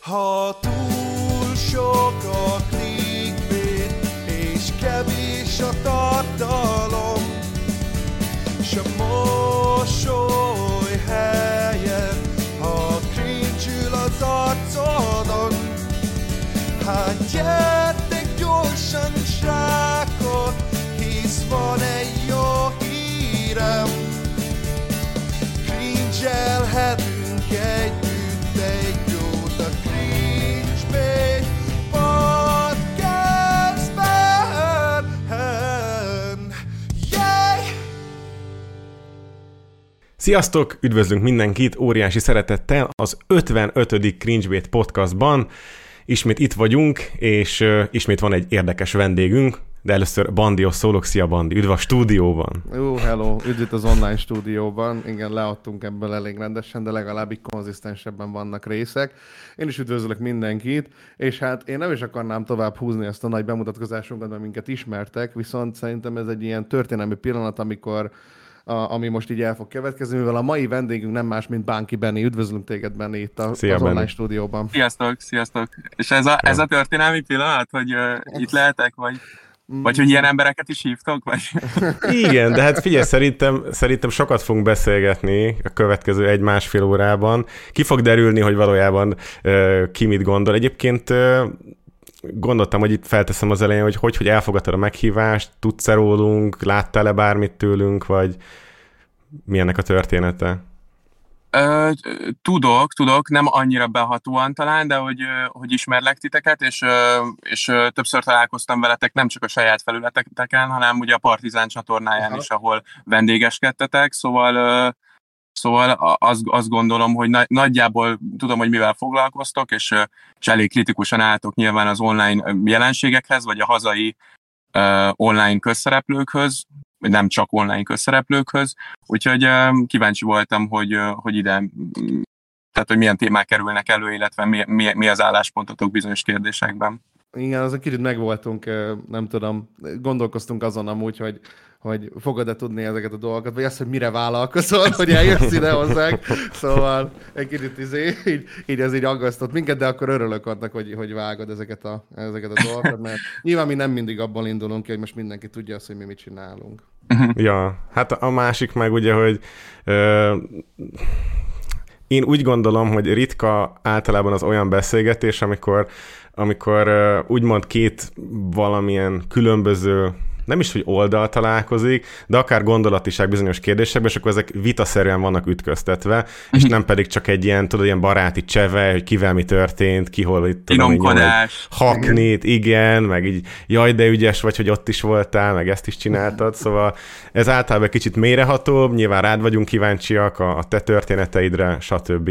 Ha túl sok Sziasztok! Üdvözlünk mindenkit óriási szeretettel az 55. Cringebait podcastban. Ismét itt vagyunk, és uh, ismét van egy érdekes vendégünk, de először Bandios szólok. Szia Bandi, üdv a stúdióban! Jó, hello, üdv az online stúdióban. Igen, leadtunk ebből elég rendesen, de legalább így konzisztensebben vannak részek. Én is üdvözlök mindenkit, és hát én nem is akarnám tovább húzni ezt a nagy bemutatkozásunkat, mert minket ismertek, viszont szerintem ez egy ilyen történelmi pillanat, amikor a, ami most így el fog következni, mivel a mai vendégünk nem más, mint Bánki Benni. Üdvözlünk téged, Benni, itt a, Szia, az online Benni. stúdióban. Sziasztok, sziasztok. És ez a, ez a történelmi pillanat, hogy uh, itt lehetek, vagy, vagy hogy ilyen embereket is hívtok, vagy? Igen, de hát figyelj, szerintem, szerintem sokat fogunk beszélgetni a következő egy-másfél órában. Ki fog derülni, hogy valójában uh, ki mit gondol. Egyébként uh, gondoltam, hogy itt felteszem az elején, hogy hogy, hogy elfogadtad a meghívást, tudsz-e rólunk, láttál-e bármit tőlünk, vagy mi ennek a története? Ö, tudok, tudok, nem annyira behatóan talán, de hogy, hogy ismerlek titeket, és, és többször találkoztam veletek nem csak a saját felületeteken, hanem ugye a Partizán csatornáján Aha. is, ahol vendégeskedtetek, szóval ö, Szóval a- azt, azt gondolom, hogy na, nagyjából tudom, hogy mivel foglalkoztok, és, és elég kritikusan álltok nyilván az online jelenségekhez, vagy a hazai uh, online közszereplőkhöz, nem csak online közszereplőkhöz, úgyhogy uh, kíváncsi voltam, hogy, uh, hogy ide, tehát hogy milyen témák kerülnek elő, illetve mi, mi, mi az álláspontotok bizonyos kérdésekben. Igen, azon kicsit megvoltunk, nem tudom, gondolkoztunk azon amúgy, hogy, hogy fogod-e tudni ezeket a dolgokat, vagy azt, hogy mire vállalkozol, hogy eljössz ide hozzánk. Szóval egy kicsit izé, így, így ez így aggasztott minket, de akkor örülök annak, hogy, hogy vágod ezeket a, ezeket a dolgokat, mert nyilván mi nem mindig abból indulunk ki, hogy most mindenki tudja azt, hogy mi mit csinálunk. Ja, hát a másik meg ugye, hogy ö, én úgy gondolom, hogy ritka általában az olyan beszélgetés, amikor, amikor úgymond két valamilyen különböző nem is, hogy oldal találkozik, de akár gondolatiság bizonyos kérdésekben, és akkor ezek vitaszerűen vannak ütköztetve, és nem pedig csak egy ilyen, tudod, ilyen baráti cseve, hogy kivel mi történt, ki hol itt Finomkodás. haknit, igen, meg így jaj, de ügyes vagy, hogy ott is voltál, meg ezt is csináltad, szóval ez általában kicsit mélyrehatóbb, nyilván rád vagyunk kíváncsiak a, a te történeteidre, stb.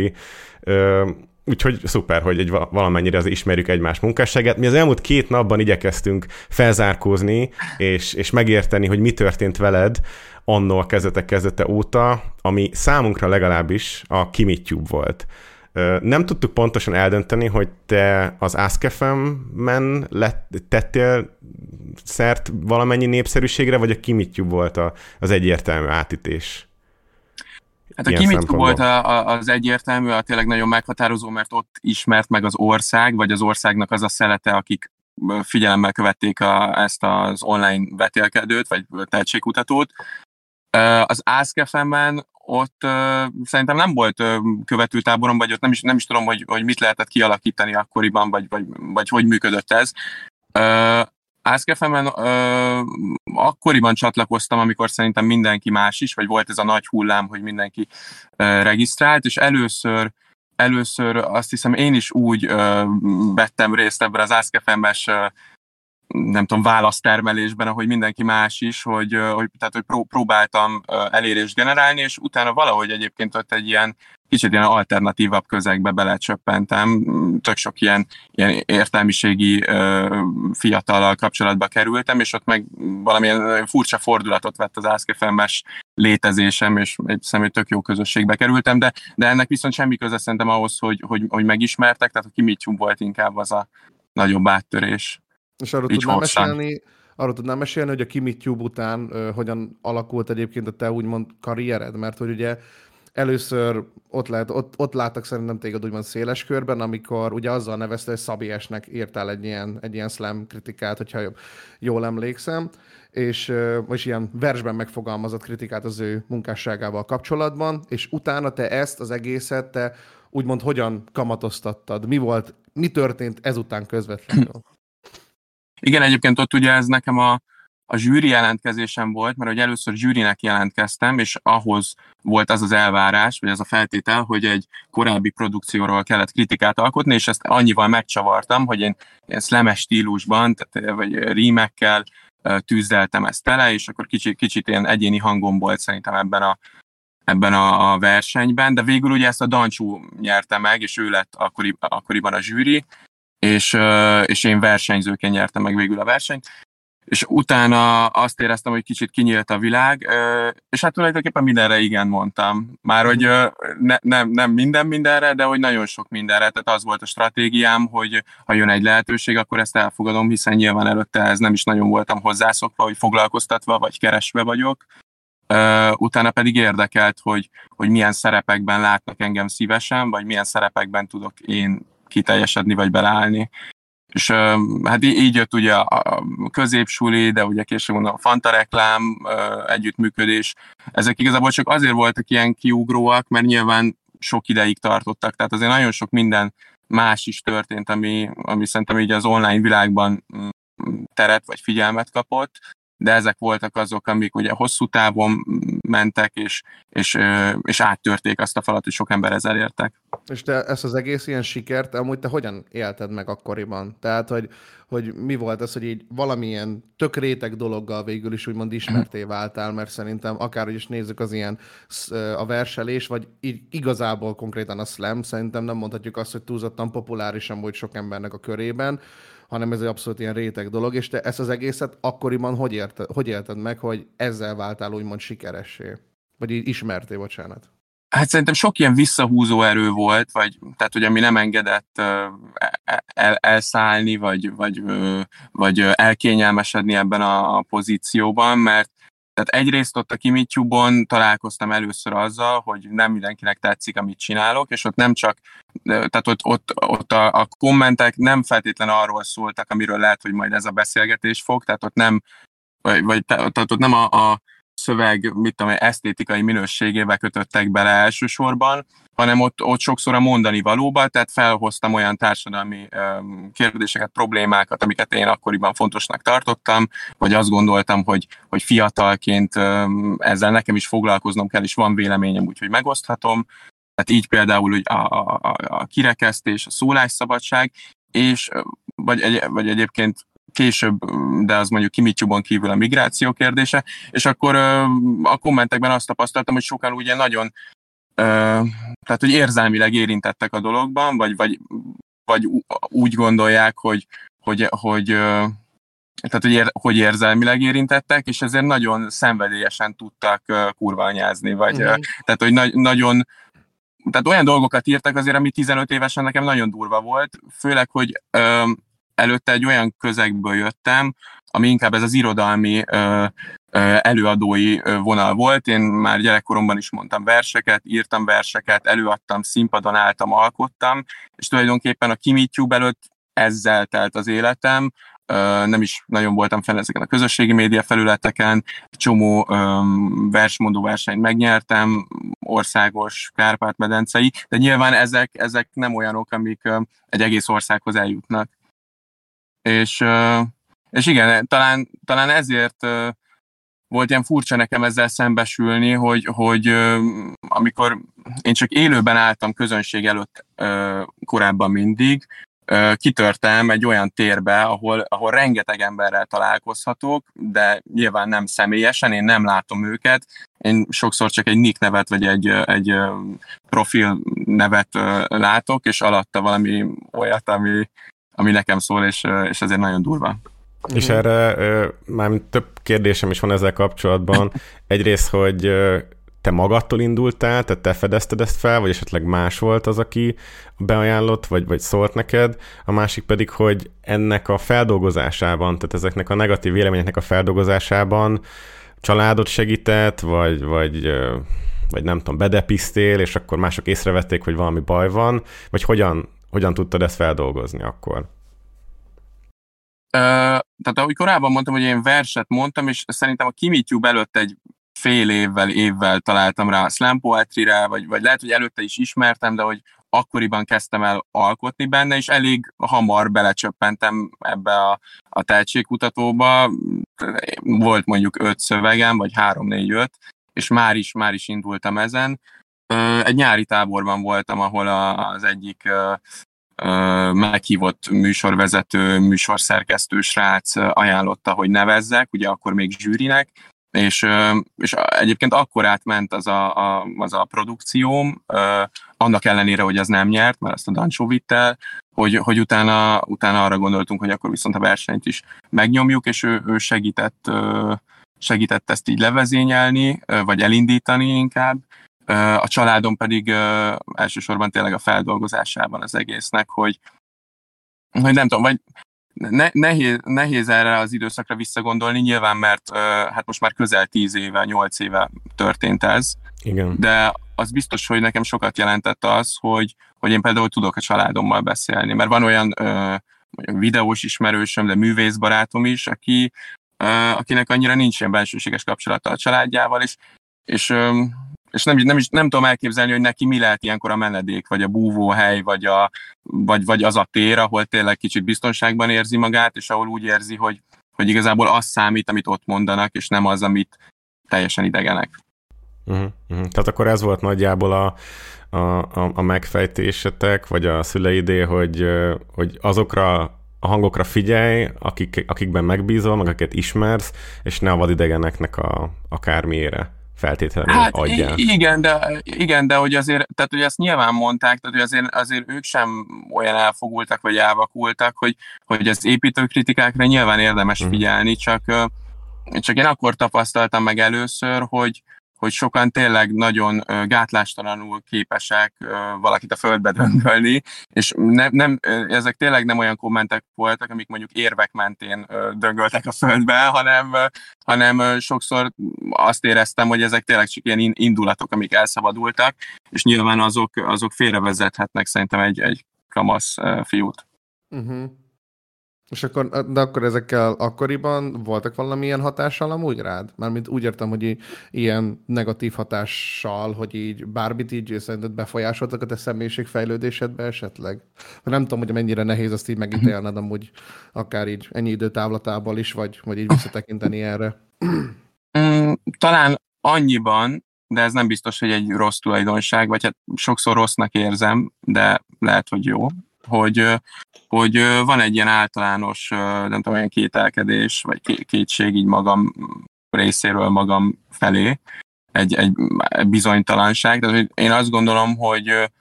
Ö, Úgyhogy szuper, hogy egy va- valamennyire az ismerjük egymás munkásságát. Mi az elmúlt két napban igyekeztünk felzárkózni, és, és megérteni, hogy mi történt veled annó a kezdetek kezdete óta, ami számunkra legalábbis a Kimitube volt. Nem tudtuk pontosan eldönteni, hogy te az Ask.fm-men lett, tettél szert valamennyi népszerűségre, vagy a Kimitube volt a, az egyértelmű átütés. Hát a szempontból. volt a, a, az egyértelmű, a tényleg nagyon meghatározó, mert ott ismert meg az ország, vagy az országnak az a szelete, akik figyelemmel követték a, ezt az online vetélkedőt, vagy tehetségkutatót. Az AskFM-ben ott ö, szerintem nem volt ö, követőtáborom, vagy ott nem is, nem is tudom, hogy, hogy mit lehetett kialakítani akkoriban, vagy, vagy, vagy hogy működött ez. Ö, AskFM-en ö, akkoriban csatlakoztam, amikor szerintem mindenki más is, vagy volt ez a nagy hullám, hogy mindenki ö, regisztrált, és először először azt hiszem én is úgy ö, vettem részt ebben az AskFM-es ö, nem tudom, választermelésben, ahogy mindenki más is, hogy, hogy, tehát, hogy pró- próbáltam elérést generálni, és utána valahogy egyébként ott egy ilyen kicsit ilyen alternatívabb közegbe belecsöppentem, tök sok ilyen, ilyen értelmiségi ö, fiatallal kapcsolatba kerültem, és ott meg valamilyen furcsa fordulatot vett az AskFM-es létezésem, és egy hiszem, hogy tök jó közösségbe kerültem, de, de ennek viszont semmi köze szerintem ahhoz, hogy, hogy, hogy megismertek, tehát a Kimitjum volt inkább az a nagyobb áttörés. És arról tudnám mesélni, arról tudnám mesélni, hogy a Kimitube után uh, hogyan alakult egyébként a te úgymond karriered, mert hogy ugye először ott, lehet, ott, ott láttak szerintem téged úgymond széles körben, amikor ugye azzal nevezte, hogy Szabi esnek írtál egy ilyen, egy ilyen slam kritikát, hogyha jól emlékszem, és most ilyen versben megfogalmazott kritikát az ő munkásságával kapcsolatban, és utána te ezt az egészet, te úgymond hogyan kamatoztattad? Mi volt, mi történt ezután közvetlenül? Igen, egyébként ott ugye ez nekem a, a zsűri jelentkezésem volt, mert hogy először zsűrinek jelentkeztem, és ahhoz volt az az elvárás, vagy az a feltétel, hogy egy korábbi produkcióról kellett kritikát alkotni, és ezt annyival megcsavartam, hogy én ilyen szlemes stílusban, tehát, vagy rímekkel tűzdeltem ezt tele, és akkor kicsit, kicsit ilyen egyéni hangom volt szerintem ebben a, ebben a, a versenyben, de végül ugye ezt a Dancsú nyerte meg, és ő lett akkori, akkoriban a zsűri, és, és én versenyzőként nyertem meg végül a versenyt, és utána azt éreztem, hogy kicsit kinyílt a világ, és hát tulajdonképpen mindenre igen mondtam. Már, hogy ne, nem, nem minden mindenre, de hogy nagyon sok mindenre. Tehát az volt a stratégiám, hogy ha jön egy lehetőség, akkor ezt elfogadom, hiszen nyilván előtte ez nem is nagyon voltam hozzászokva, hogy foglalkoztatva vagy keresve vagyok. Utána pedig érdekelt, hogy, hogy milyen szerepekben látnak engem szívesen, vagy milyen szerepekben tudok én kiteljesedni, vagy beleállni. És hát így jött ugye a középsuli, de ugye később mondom a Fanta reklám, együttműködés. Ezek igazából csak azért voltak ilyen kiugróak, mert nyilván sok ideig tartottak. Tehát azért nagyon sok minden más is történt, ami, ami szerintem így az online világban mm, teret vagy figyelmet kapott de ezek voltak azok, amik ugye hosszú távon mentek, és, és, és áttörték azt a falat, hogy sok ember ezzel értek. És te ezt az egész ilyen sikert, amúgy te hogyan élted meg akkoriban? Tehát, hogy, hogy mi volt az, hogy így valamilyen tök réteg dologgal végül is úgymond ismerté váltál, mert szerintem akárhogy is nézzük az ilyen a verselés, vagy így igazából konkrétan a slam, szerintem nem mondhatjuk azt, hogy túlzottan populáris amúgy sok embernek a körében, hanem ez egy abszolút ilyen réteg dolog, és te ezt az egészet akkoriban hogy, érte, hogy élted meg, hogy ezzel váltál úgymond sikeressé? Vagy így ismerté, bocsánat. Hát szerintem sok ilyen visszahúzó erő volt, vagy tehát, hogy ami nem engedett el, elszállni, vagy, vagy, vagy elkényelmesedni ebben a pozícióban, mert tehát egyrészt ott a Kimitube-on találkoztam először azzal, hogy nem mindenkinek tetszik, amit csinálok, és ott nem csak, tehát ott, ott, ott a, a kommentek nem feltétlen arról szóltak, amiről lehet, hogy majd ez a beszélgetés fog, tehát ott nem, vagy, vagy tehát ott nem a, a szöveg, mit tudom, esztétikai minőségébe kötöttek bele elsősorban, hanem ott, ott sokszor a mondani valóba, tehát felhoztam olyan társadalmi um, kérdéseket, problémákat, amiket én akkoriban fontosnak tartottam, vagy azt gondoltam, hogy, hogy fiatalként um, ezzel nekem is foglalkoznom kell, és van véleményem, úgyhogy megoszthatom. Tehát így például a, a, a, a kirekesztés, a szólásszabadság, és vagy, egy, vagy egyébként később, de az mondjuk Kimityubon kívül a migráció kérdése, és akkor a kommentekben azt tapasztaltam, hogy sokan ugye nagyon, tehát hogy érzelmileg érintettek a dologban, vagy, vagy, vagy úgy gondolják, hogy, hogy, hogy tehát, hogy, ér, hogy érzelmileg érintettek, és ezért nagyon szenvedélyesen tudtak kurványázni, vagy uh-huh. tehát, hogy na- nagyon tehát olyan dolgokat írtak azért, ami 15 évesen nekem nagyon durva volt, főleg, hogy előtte egy olyan közegből jöttem, ami inkább ez az irodalmi ö, ö, előadói vonal volt. Én már gyerekkoromban is mondtam verseket, írtam verseket, előadtam, színpadon álltam, alkottam, és tulajdonképpen a Kimitube előtt ezzel telt az életem, nem is nagyon voltam fel ezeken a közösségi média felületeken, csomó versmondó versenyt megnyertem, országos, Kárpát-medencei, de nyilván ezek, ezek nem olyanok, amik egy egész országhoz eljutnak. És, és igen, talán, talán ezért volt ilyen furcsa nekem ezzel szembesülni, hogy, hogy amikor én csak élőben álltam közönség előtt korábban mindig, kitörtem egy olyan térbe, ahol, ahol rengeteg emberrel találkozhatok, de nyilván nem személyesen, én nem látom őket. Én sokszor csak egy nick nevet, vagy egy, egy profil nevet látok, és alatta valami olyat, ami, ami nekem szól, és, és ezért nagyon durva. És erre már több kérdésem is van ezzel kapcsolatban. Egyrészt, hogy te magadtól indultál, tehát te fedezted ezt fel, vagy esetleg más volt az, aki beajánlott, vagy, vagy szólt neked. A másik pedig, hogy ennek a feldolgozásában, tehát ezeknek a negatív véleményeknek a feldolgozásában családot segített, vagy, vagy vagy nem tudom, bedepisztél, és akkor mások észrevették, hogy valami baj van, vagy hogyan, hogyan tudtad ezt feldolgozni akkor? Uh, tehát ahogy korábban mondtam, hogy én verset mondtam, és szerintem a Kimitube előtt egy fél évvel, évvel találtam rá a slam poetry-re, vagy, vagy lehet, hogy előtte is ismertem, de hogy akkoriban kezdtem el alkotni benne, és elég hamar belecsöppentem ebbe a, a tehetségkutatóba. Volt mondjuk öt szövegem, vagy három-négy-öt, és már is, már is indultam ezen. Egy nyári táborban voltam, ahol az egyik meghívott műsorvezető, műsorszerkesztő srác ajánlotta, hogy nevezzek, ugye akkor még zsűrinek, és, és egyébként akkor átment az a, a, az a produkcióm, annak ellenére, hogy ez nem nyert, mert ezt a Dancsó vitt el, hogy, hogy utána, utána arra gondoltunk, hogy akkor viszont a versenyt is megnyomjuk, és ő, ő segített, segített ezt így levezényelni, vagy elindítani inkább. A családom pedig elsősorban tényleg a feldolgozásában az egésznek, hogy, hogy nem tudom, vagy ne, nehéz, nehéz erre az időszakra visszagondolni, nyilván, mert hát most már közel 10 éve, 8 éve történt ez. Igen. De az biztos, hogy nekem sokat jelentett az, hogy, hogy én például tudok a családommal beszélni, mert van olyan videós ismerősöm, de művészbarátom is, aki, uh, akinek annyira nincs ilyen bensőséges kapcsolata a családjával, és, és és nem, nem, is, nem tudom elképzelni, hogy neki mi lehet ilyenkor a menedék, vagy a búvóhely, vagy, a, vagy, vagy az a tér, ahol tényleg kicsit biztonságban érzi magát, és ahol úgy érzi, hogy, hogy igazából az számít, amit ott mondanak, és nem az, amit teljesen idegenek. Uh-huh, uh-huh. Tehát akkor ez volt nagyjából a, a, a, a megfejtésetek, vagy a szüleidé, hogy, hogy azokra a hangokra figyelj, akik, akikben megbízol, meg akiket ismersz, és ne a vadidegeneknek a akármiére feltétlenül hát adják. Igen, de, igen, de hogy azért, tehát hogy ezt nyilván mondták, tehát hogy azért, azért ők sem olyan elfogultak, vagy elvakultak, hogy, hogy az építőkritikákra nyilván érdemes mhm. figyelni, csak, csak én akkor tapasztaltam meg először, hogy, hogy sokan tényleg nagyon gátlástalanul képesek valakit a földbe döngölni, és ne, nem, ezek tényleg nem olyan kommentek voltak, amik mondjuk érvek mentén döngöltek a földbe, hanem, hanem sokszor azt éreztem, hogy ezek tényleg csak ilyen indulatok, amik elszabadultak, és nyilván azok, azok félrevezethetnek szerintem egy, egy kamasz fiút. Uh-huh. És akkor, de akkor ezekkel akkoriban voltak valamilyen hatással amúgy rád? Mármint úgy értem, hogy ilyen negatív hatással, hogy így bármit így szerinted befolyásoltak a te személyiségfejlődésedbe esetleg? Nem tudom, hogy mennyire nehéz azt így megítélned amúgy, akár így ennyi időtávlatából is, vagy, vagy így visszatekinteni erre. Mm, talán annyiban, de ez nem biztos, hogy egy rossz tulajdonság, vagy hát sokszor rossznak érzem, de lehet, hogy jó hogy, hogy van egy ilyen általános, nem tudom, olyan kételkedés, vagy kétség így magam részéről magam felé, egy, egy bizonytalanság. Tehát én azt gondolom, hogy,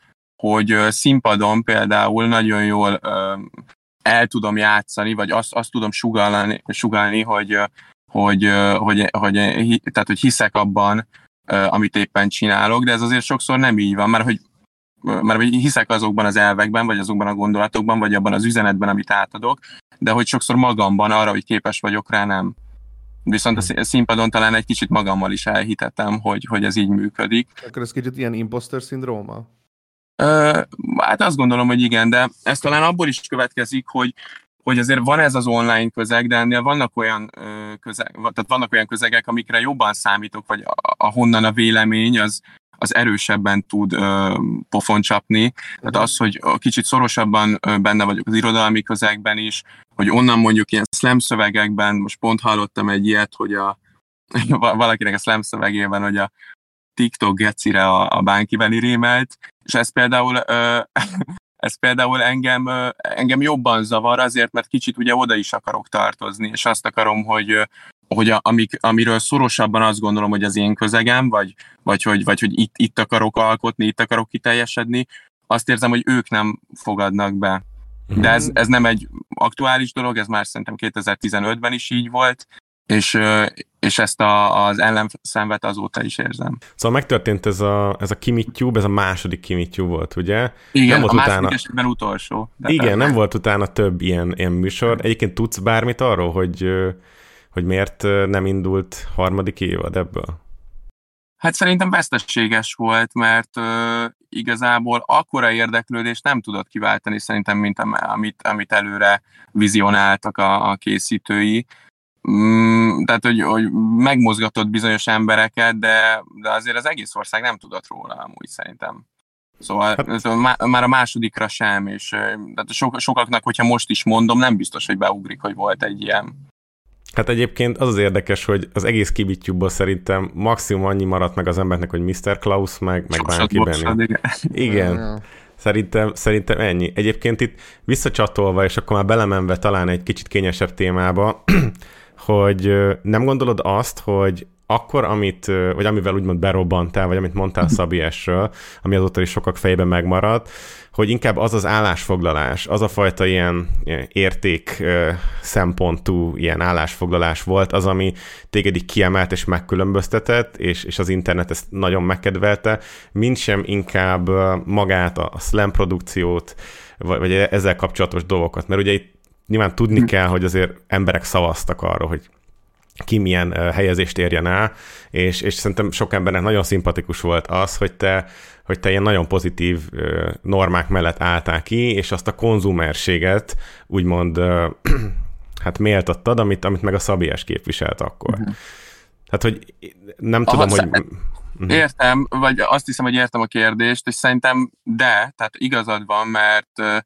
hogy színpadon például nagyon jól el tudom játszani, vagy azt, azt tudom sugalni, sugalni hogy, hogy, hogy, hogy, tehát, hogy hiszek abban, amit éppen csinálok, de ez azért sokszor nem így van, mert hogy mert hiszek azokban az elvekben, vagy azokban a gondolatokban, vagy abban az üzenetben, amit átadok, de hogy sokszor magamban arra, hogy képes vagyok rá, nem. Viszont a színpadon talán egy kicsit magammal is elhitetem, hogy, hogy ez így működik. Akkor ez kicsit ilyen imposter szindróma? Ö, hát azt gondolom, hogy igen, de ez talán abból is következik, hogy, hogy azért van ez az online közeg, de ennél vannak olyan, közeg, tehát vannak olyan közegek, amikre jobban számítok, vagy ahonnan a vélemény az, az erősebben tud ö, pofon csapni. Tehát az, hogy kicsit szorosabban benne vagyok az irodalmi közegben is, hogy onnan mondjuk ilyen slam szövegekben, most pont hallottam egy ilyet, hogy a valakinek a slam szövegében, hogy a TikTok gecire a, a bánkibeli rémelt, és ez például ö, ez például engem, engem jobban zavar azért, mert kicsit ugye oda is akarok tartozni, és azt akarom, hogy, hogy a, amik, amiről szorosabban azt gondolom, hogy az én közegem, vagy, vagy, hogy, vagy hogy itt, itt akarok alkotni, itt akarok kiteljesedni, azt érzem, hogy ők nem fogadnak be. De ez, ez nem egy aktuális dolog, ez már szerintem 2015-ben is így volt, és, és ezt a, az ellenszenvet azóta is érzem. Szóval megtörtént ez a, ez a Kimitube, ez a második Kimitube volt, ugye? Igen, nem volt a utána... esetben utolsó. De Igen, nem volt utána több ilyen, ilyen műsor. Egyébként tudsz bármit arról, hogy hogy miért nem indult harmadik évad ebből? Hát szerintem veszteséges volt, mert uh, igazából akkora érdeklődést nem tudott kiváltani szerintem, mint amit, amit előre vizionáltak a, a készítői. Mm, tehát, hogy, hogy megmozgatott bizonyos embereket, de, de azért az egész ország nem tudott róla amúgy szerintem. Szóval hát. már a másodikra sem, és tehát sok, sokaknak, hogyha most is mondom, nem biztos, hogy beugrik, hogy volt egy ilyen. Hát egyébként az az érdekes, hogy az egész kibitjúból szerintem maximum annyi maradt meg az embernek, hogy Mr. Klaus meg, meg bárki Benni. Igen. igen. Szerintem, szerintem ennyi. Egyébként itt visszacsatolva, és akkor már belemenve talán egy kicsit kényesebb témába, hogy nem gondolod azt, hogy akkor, amit, vagy amivel úgymond berobbantál, vagy amit mondtál Szabi esről, ami azóta is sokak fejében megmaradt, hogy inkább az az állásfoglalás, az a fajta ilyen, érték szempontú ilyen állásfoglalás volt, az, ami téged így kiemelt és megkülönböztetett, és, és az internet ezt nagyon megkedvelte, mint sem inkább magát, a, a slam produkciót, vagy, vagy ezzel kapcsolatos dolgokat. Mert ugye itt nyilván tudni hm. kell, hogy azért emberek szavaztak arról, hogy ki milyen helyezést érjen el, és, és szerintem sok embernek nagyon szimpatikus volt az, hogy te, hogy te ilyen nagyon pozitív normák mellett álltál ki, és azt a konzumerséget úgymond hát méltattad, amit, amit meg a Szabiás képviselt akkor. Uh-huh. Hát, hogy nem Aha, tudom, hogy... Uh-huh. Értem, vagy azt hiszem, hogy értem a kérdést, és szerintem de, tehát igazad van, mert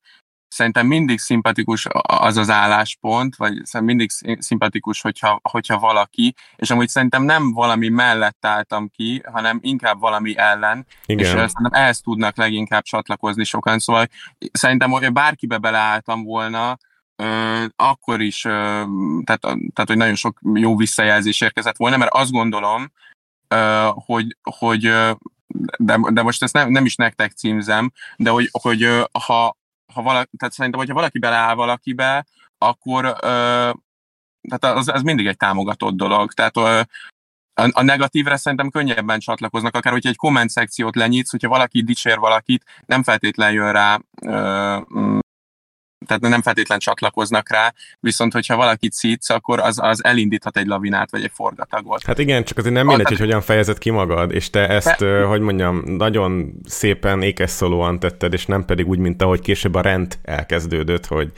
szerintem mindig szimpatikus az az álláspont, vagy szerintem mindig szimpatikus, hogyha, hogyha valaki, és amúgy szerintem nem valami mellett álltam ki, hanem inkább valami ellen, Igen. és szerintem ehhez tudnak leginkább csatlakozni sokan, szóval szerintem, hogy bárkibe beleálltam volna, akkor is, tehát, tehát, hogy nagyon sok jó visszajelzés érkezett volna, mert azt gondolom, hogy, hogy de, de most ezt nem, nem is nektek címzem, de hogy, hogy ha, ha valaki, tehát szerintem, hogyha valaki beleáll valakibe, akkor ö, tehát az, az mindig egy támogatott dolog. Tehát ö, a, a negatívre szerintem könnyebben csatlakoznak, akár hogyha egy komment szekciót lenyitsz, hogyha valaki dicsér valakit, nem feltétlenül jön rá ö, tehát nem feltétlen csatlakoznak rá, viszont hogyha valaki cic, akkor az, az elindíthat egy lavinát, vagy egy forgatagot. Hát igen, csak azért nem mindegy, hogy hogyan fejezed ki magad, és te ezt, te... hogy mondjam, nagyon szépen ékeszolóan tetted, és nem pedig úgy, mint ahogy később a rend elkezdődött, hogy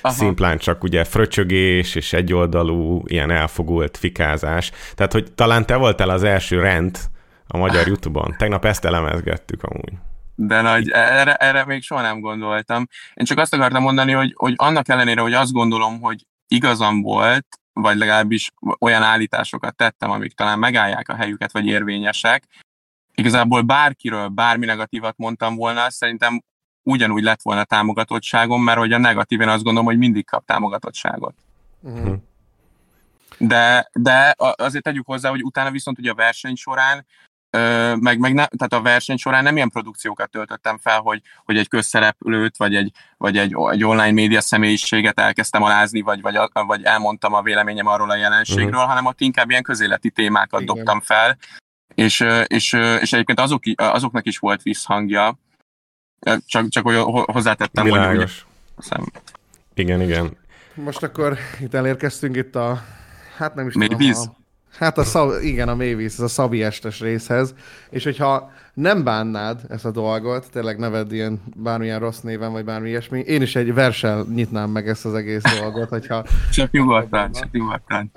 Aha. szimplán csak ugye fröcsögés, és egyoldalú, ilyen elfogult fikázás. Tehát, hogy talán te voltál az első rend a magyar YouTube-on. Tegnap ezt elemezgettük amúgy de nagy, erre, erre még soha nem gondoltam. Én csak azt akartam mondani, hogy, hogy annak ellenére, hogy azt gondolom, hogy igazam volt, vagy legalábbis olyan állításokat tettem, amik talán megállják a helyüket, vagy érvényesek, igazából bárkiről bármi negatívat mondtam volna, szerintem ugyanúgy lett volna támogatottságom, mert hogy a negatív, én azt gondolom, hogy mindig kap támogatottságot. Uh-huh. De, de azért tegyük hozzá, hogy utána viszont ugye a verseny során meg, meg ne, tehát a verseny során nem ilyen produkciókat töltöttem fel, hogy, hogy egy közszereplőt, vagy egy, vagy egy, egy online média személyiséget elkezdtem alázni, vagy, vagy, vagy elmondtam a véleményem arról a jelenségről, uh-huh. hanem ott inkább ilyen közéleti témákat Igen. dobtam fel, és, és, és egyébként azok, azoknak is volt visszhangja, csak, csak hogy hozzátettem, Világos. hogy... Ugye, igen, igen. Most akkor itt elérkeztünk itt a, hát nem is Még tudom, víz. Hát a szab, igen, a mélyvíz, ez a Szabi estes részhez. És hogyha nem bánnád ezt a dolgot, tényleg neved ilyen bármilyen rossz néven, vagy bármi ilyesmi, én is egy versel nyitnám meg ezt az egész dolgot, hogyha... Csak nyugodtan, csak nyugodtan.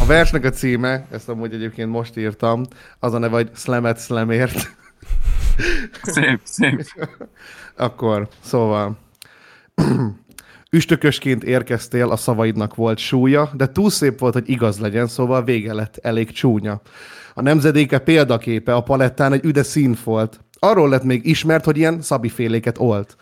A versnek a címe, ezt amúgy egyébként most írtam, az a neve, hogy Slamet Slamért. Szép, szép. Akkor, szóval... Üstökösként érkeztél, a szavaidnak volt súlya, de túl szép volt, hogy igaz legyen, szóval vége lett elég csúnya. A nemzedéke példaképe a palettán egy üde színfolt. Arról lett még ismert, hogy ilyen szabiféléket olt.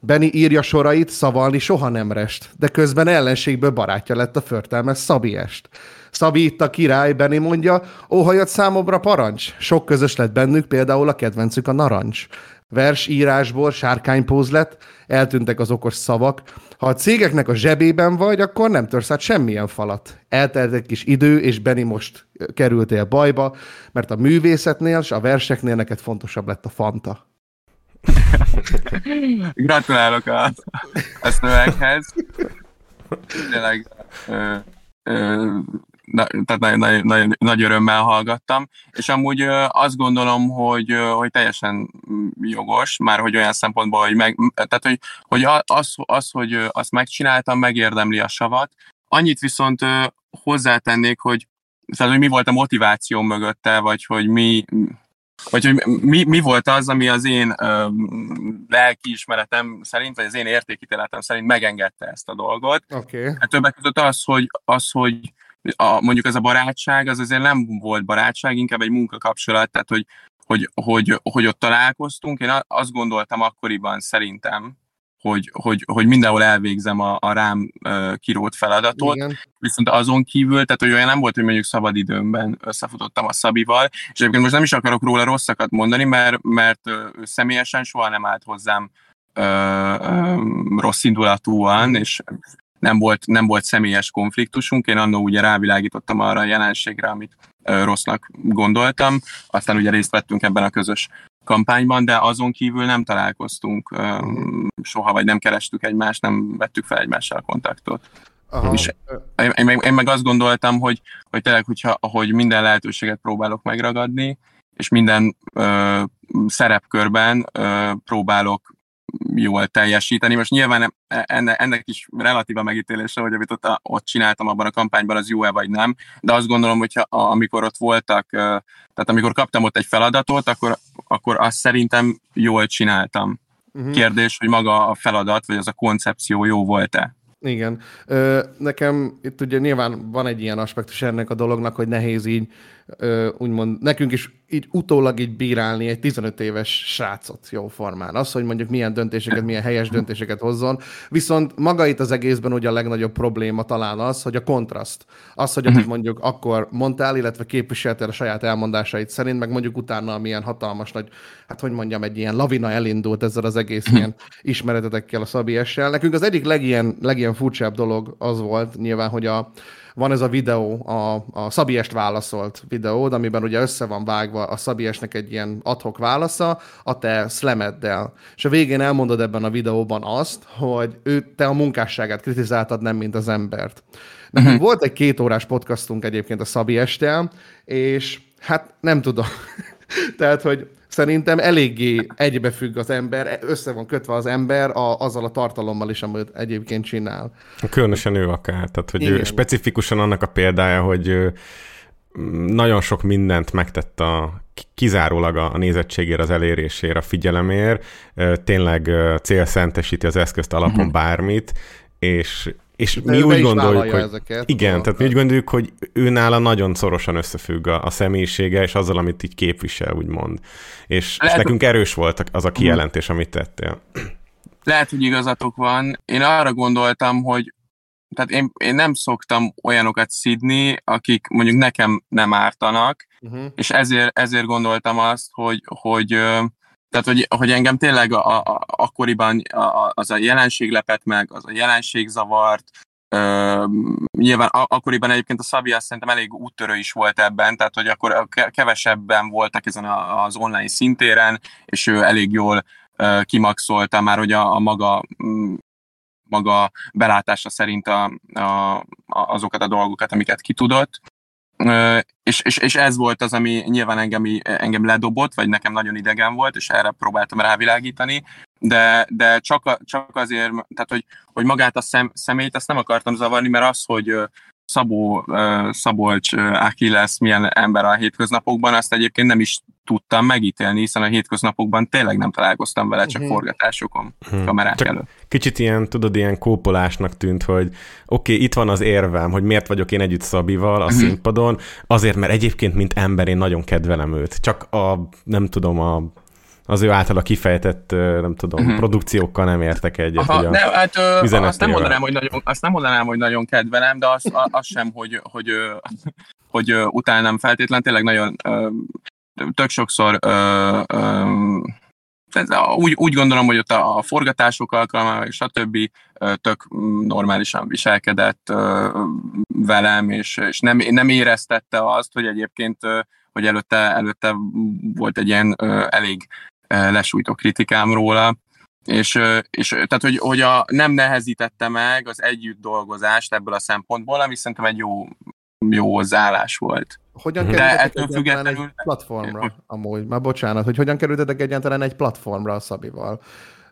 Benny írja sorait, szavalni soha nem rest, de közben ellenségből barátja lett a förtelmes Szabiest. Szabi itt a király, Benny mondja, óhajat számomra parancs. Sok közös lett bennük, például a kedvencük a narancs versírásból sárkánypóz lett, eltűntek az okos szavak. Ha a cégeknek a zsebében vagy, akkor nem törsz át semmilyen falat. Eltelt egy kis idő, és Beni most kerültél bajba, mert a művészetnél és a verseknél neked fontosabb lett a fanta. Gratulálok a, a szöveghez. Tényleg na, tehát nagy, nagy, nagy, nagy örömmel hallgattam, és amúgy azt gondolom, hogy, hogy teljesen jogos, már hogy olyan szempontból, hogy, meg, tehát, hogy, hogy az, az, hogy azt megcsináltam, megérdemli a savat. Annyit viszont hozzátennék, hogy, tehát, hogy mi volt a motiváció mögötte, vagy hogy mi, vagy hogy mi, mi volt az, ami az én ö, lelkiismeretem szerint, vagy az én értékítéletem szerint megengedte ezt a dolgot. Okay. Hát többek között az, hogy, az, hogy a, mondjuk ez a barátság, az azért nem volt barátság, inkább egy munkakapcsolat, tehát hogy, hogy, hogy, hogy ott találkoztunk. Én azt gondoltam akkoriban szerintem, hogy, hogy, hogy mindenhol elvégzem a, a rám uh, kirót feladatot, Igen. viszont azon kívül, tehát hogy olyan nem volt, hogy mondjuk szabadidőmben összefutottam a Szabival, és egyébként most nem is akarok róla rosszakat mondani, mert, mert ő személyesen soha nem állt hozzám uh, uh, rossz indulatúan, és nem volt, nem volt személyes konfliktusunk, én annó ugye rávilágítottam arra a jelenségre, amit rossznak gondoltam, aztán ugye részt vettünk ebben a közös kampányban, de azon kívül nem találkoztunk um, soha, vagy nem kerestük egymást, nem vettük fel egymással a kontaktot. Aha. És én, meg, én meg azt gondoltam, hogy, hogy tényleg, hogyha, hogy minden lehetőséget próbálok megragadni, és minden ö, szerepkörben ö, próbálok jól teljesíteni. Most nyilván enne, ennek is relatíva megítélése, hogy amit ott, ott csináltam abban a kampányban, az jó-e vagy nem, de azt gondolom, hogy amikor ott voltak, tehát amikor kaptam ott egy feladatot, akkor, akkor azt szerintem jól csináltam. Uh-huh. Kérdés, hogy maga a feladat, vagy az a koncepció jó volt-e? Igen. Nekem itt ugye nyilván van egy ilyen aspektus ennek a dolognak, hogy nehéz így ö, úgymond nekünk is így utólag így bírálni egy 15 éves srácot jó formán. Az, hogy mondjuk milyen döntéseket, milyen helyes döntéseket hozzon. Viszont maga itt az egészben ugye a legnagyobb probléma talán az, hogy a kontraszt. Az, hogy amit mhm. mondjuk akkor mondtál, illetve képviseltél a saját elmondásait szerint, meg mondjuk utána milyen hatalmas nagy, hát hogy mondjam, egy ilyen lavina elindult ezzel az egész mhm. ilyen ismeretetekkel a Szabi Nekünk az egyik legilyen, legilyen furcsább dolog az volt nyilván, hogy a, van ez a videó, a, a Szabiest válaszolt videó, amiben ugye össze van vágva a Szabiesnek egy ilyen adhok válasza a te szlemeddel. És a végén elmondod ebben a videóban azt, hogy ő, te a munkásságát kritizáltad, nem mint az embert. Nekünk uh-huh. volt egy két órás podcastunk egyébként a Szabiestel, és hát nem tudom. Tehát, hogy szerintem eléggé egybefügg az ember, össze van kötve az ember a, azzal a tartalommal is, amit egyébként csinál. Különösen ő akár, tehát hogy ő specifikusan annak a példája, hogy ő nagyon sok mindent megtett a kizárólag a nézettségért, az elérésért, a figyelemért, tényleg célszentesíti az eszközt alapon uh-huh. bármit, és és De mi úgy gondoljuk, hogy ezeket, igen, tehát mi úgy gondoljuk, hogy ő nála nagyon szorosan összefügg a, a személyisége, és azzal, amit így képvisel, úgymond. És, Lehet, és nekünk erős volt az a mhm. kijelentés, amit tettél. Lehet, hogy igazatok van. Én arra gondoltam, hogy tehát én, én nem szoktam olyanokat szidni, akik mondjuk nekem nem ártanak, uh-huh. és ezért, ezért gondoltam azt, hogy, hogy tehát, hogy, hogy engem tényleg a, a, akkoriban a, az a jelenség lepett meg, az a jelenség zavart, Ö, nyilván akkoriban egyébként a Szabia szerintem elég úttörő is volt ebben, tehát hogy akkor kevesebben voltak ezen a, az online szintéren, és ő elég jól ö, kimaxolta már, hogy a, a maga maga belátása szerint a, a, azokat a dolgokat, amiket ki tudott. És, és, és ez volt az, ami nyilván engem, engem ledobott, vagy nekem nagyon idegen volt, és erre próbáltam rávilágítani, de, de csak, csak azért, tehát hogy, hogy magát a szem, személyt azt nem akartam zavarni, mert az, hogy Szabó, Szabolcs lesz milyen ember a hétköznapokban, azt egyébként nem is tudtam megítélni, hiszen a hétköznapokban tényleg nem találkoztam vele, csak uh-huh. forgatásokon, uh-huh. kamerák csak előtt. Kicsit ilyen, tudod, ilyen kópolásnak tűnt, hogy oké, okay, itt van az érvem, hogy miért vagyok én együtt Szabival a uh-huh. színpadon, azért, mert egyébként, mint ember, én nagyon kedvelem őt. Csak a, nem tudom, a az ő általa kifejtett, nem tudom, uh-huh. produkciókkal nem értek egyet. Aha, ne, hát, azt, nem mondanám, hogy nagyon, azt nem mondanám, hogy nagyon kedvelem, de az, az sem, hogy, hogy, hogy, hogy utálnám feltétlen, tényleg nagyon tök sokszor úgy, úgy gondolom, hogy ott a, a forgatások alkalmával, és stb. tök normálisan viselkedett velem, és, és nem, nem éreztette azt, hogy egyébként hogy előtte, előtte volt egy ilyen elég lesújtó kritikám róla, és, és tehát, hogy, hogy a, nem nehezítette meg az együtt dolgozást ebből a szempontból, ami szerintem egy jó jó hozzáállás volt. Hogyan De kerültetek egyáltalán függetlenül- egy platformra? Amúgy, már bocsánat, hogy hogyan kerültetek egyáltalán egy platformra a Szabival?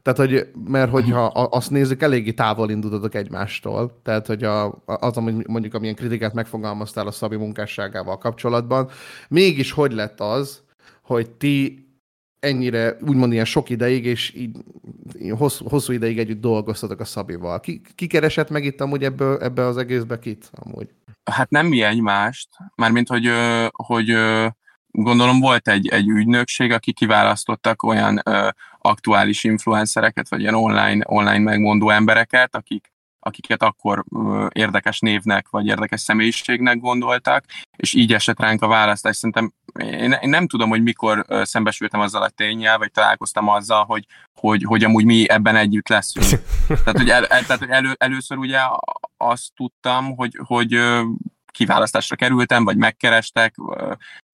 Tehát, hogy, mert hogyha a- azt nézzük, eléggé távol indultatok egymástól. Tehát, hogy a, az, ami mondjuk amilyen kritikát megfogalmaztál a Szabi munkásságával kapcsolatban, mégis hogy lett az, hogy ti ennyire, úgymond ilyen sok ideig, és így így hosszú, hosszú ideig együtt dolgoztatok a Szabival. Ki, ki keresett meg itt amúgy ebből, ebbe az egészbe kit? Amúgy. Hát nem mi egymást, mármint, hogy, hogy gondolom volt egy, egy ügynökség, aki kiválasztottak olyan aktuális influencereket, vagy ilyen online, online megmondó embereket, akik, akiket akkor érdekes névnek, vagy érdekes személyiségnek gondoltak, és így esett ránk a választás. Szerintem én, nem tudom, hogy mikor szembesültem azzal a tényel, vagy találkoztam azzal, hogy, hogy, hogy amúgy mi ebben együtt leszünk. Tehát, hogy, el, tehát, hogy elő, először ugye azt tudtam, hogy, hogy kiválasztásra kerültem, vagy megkerestek,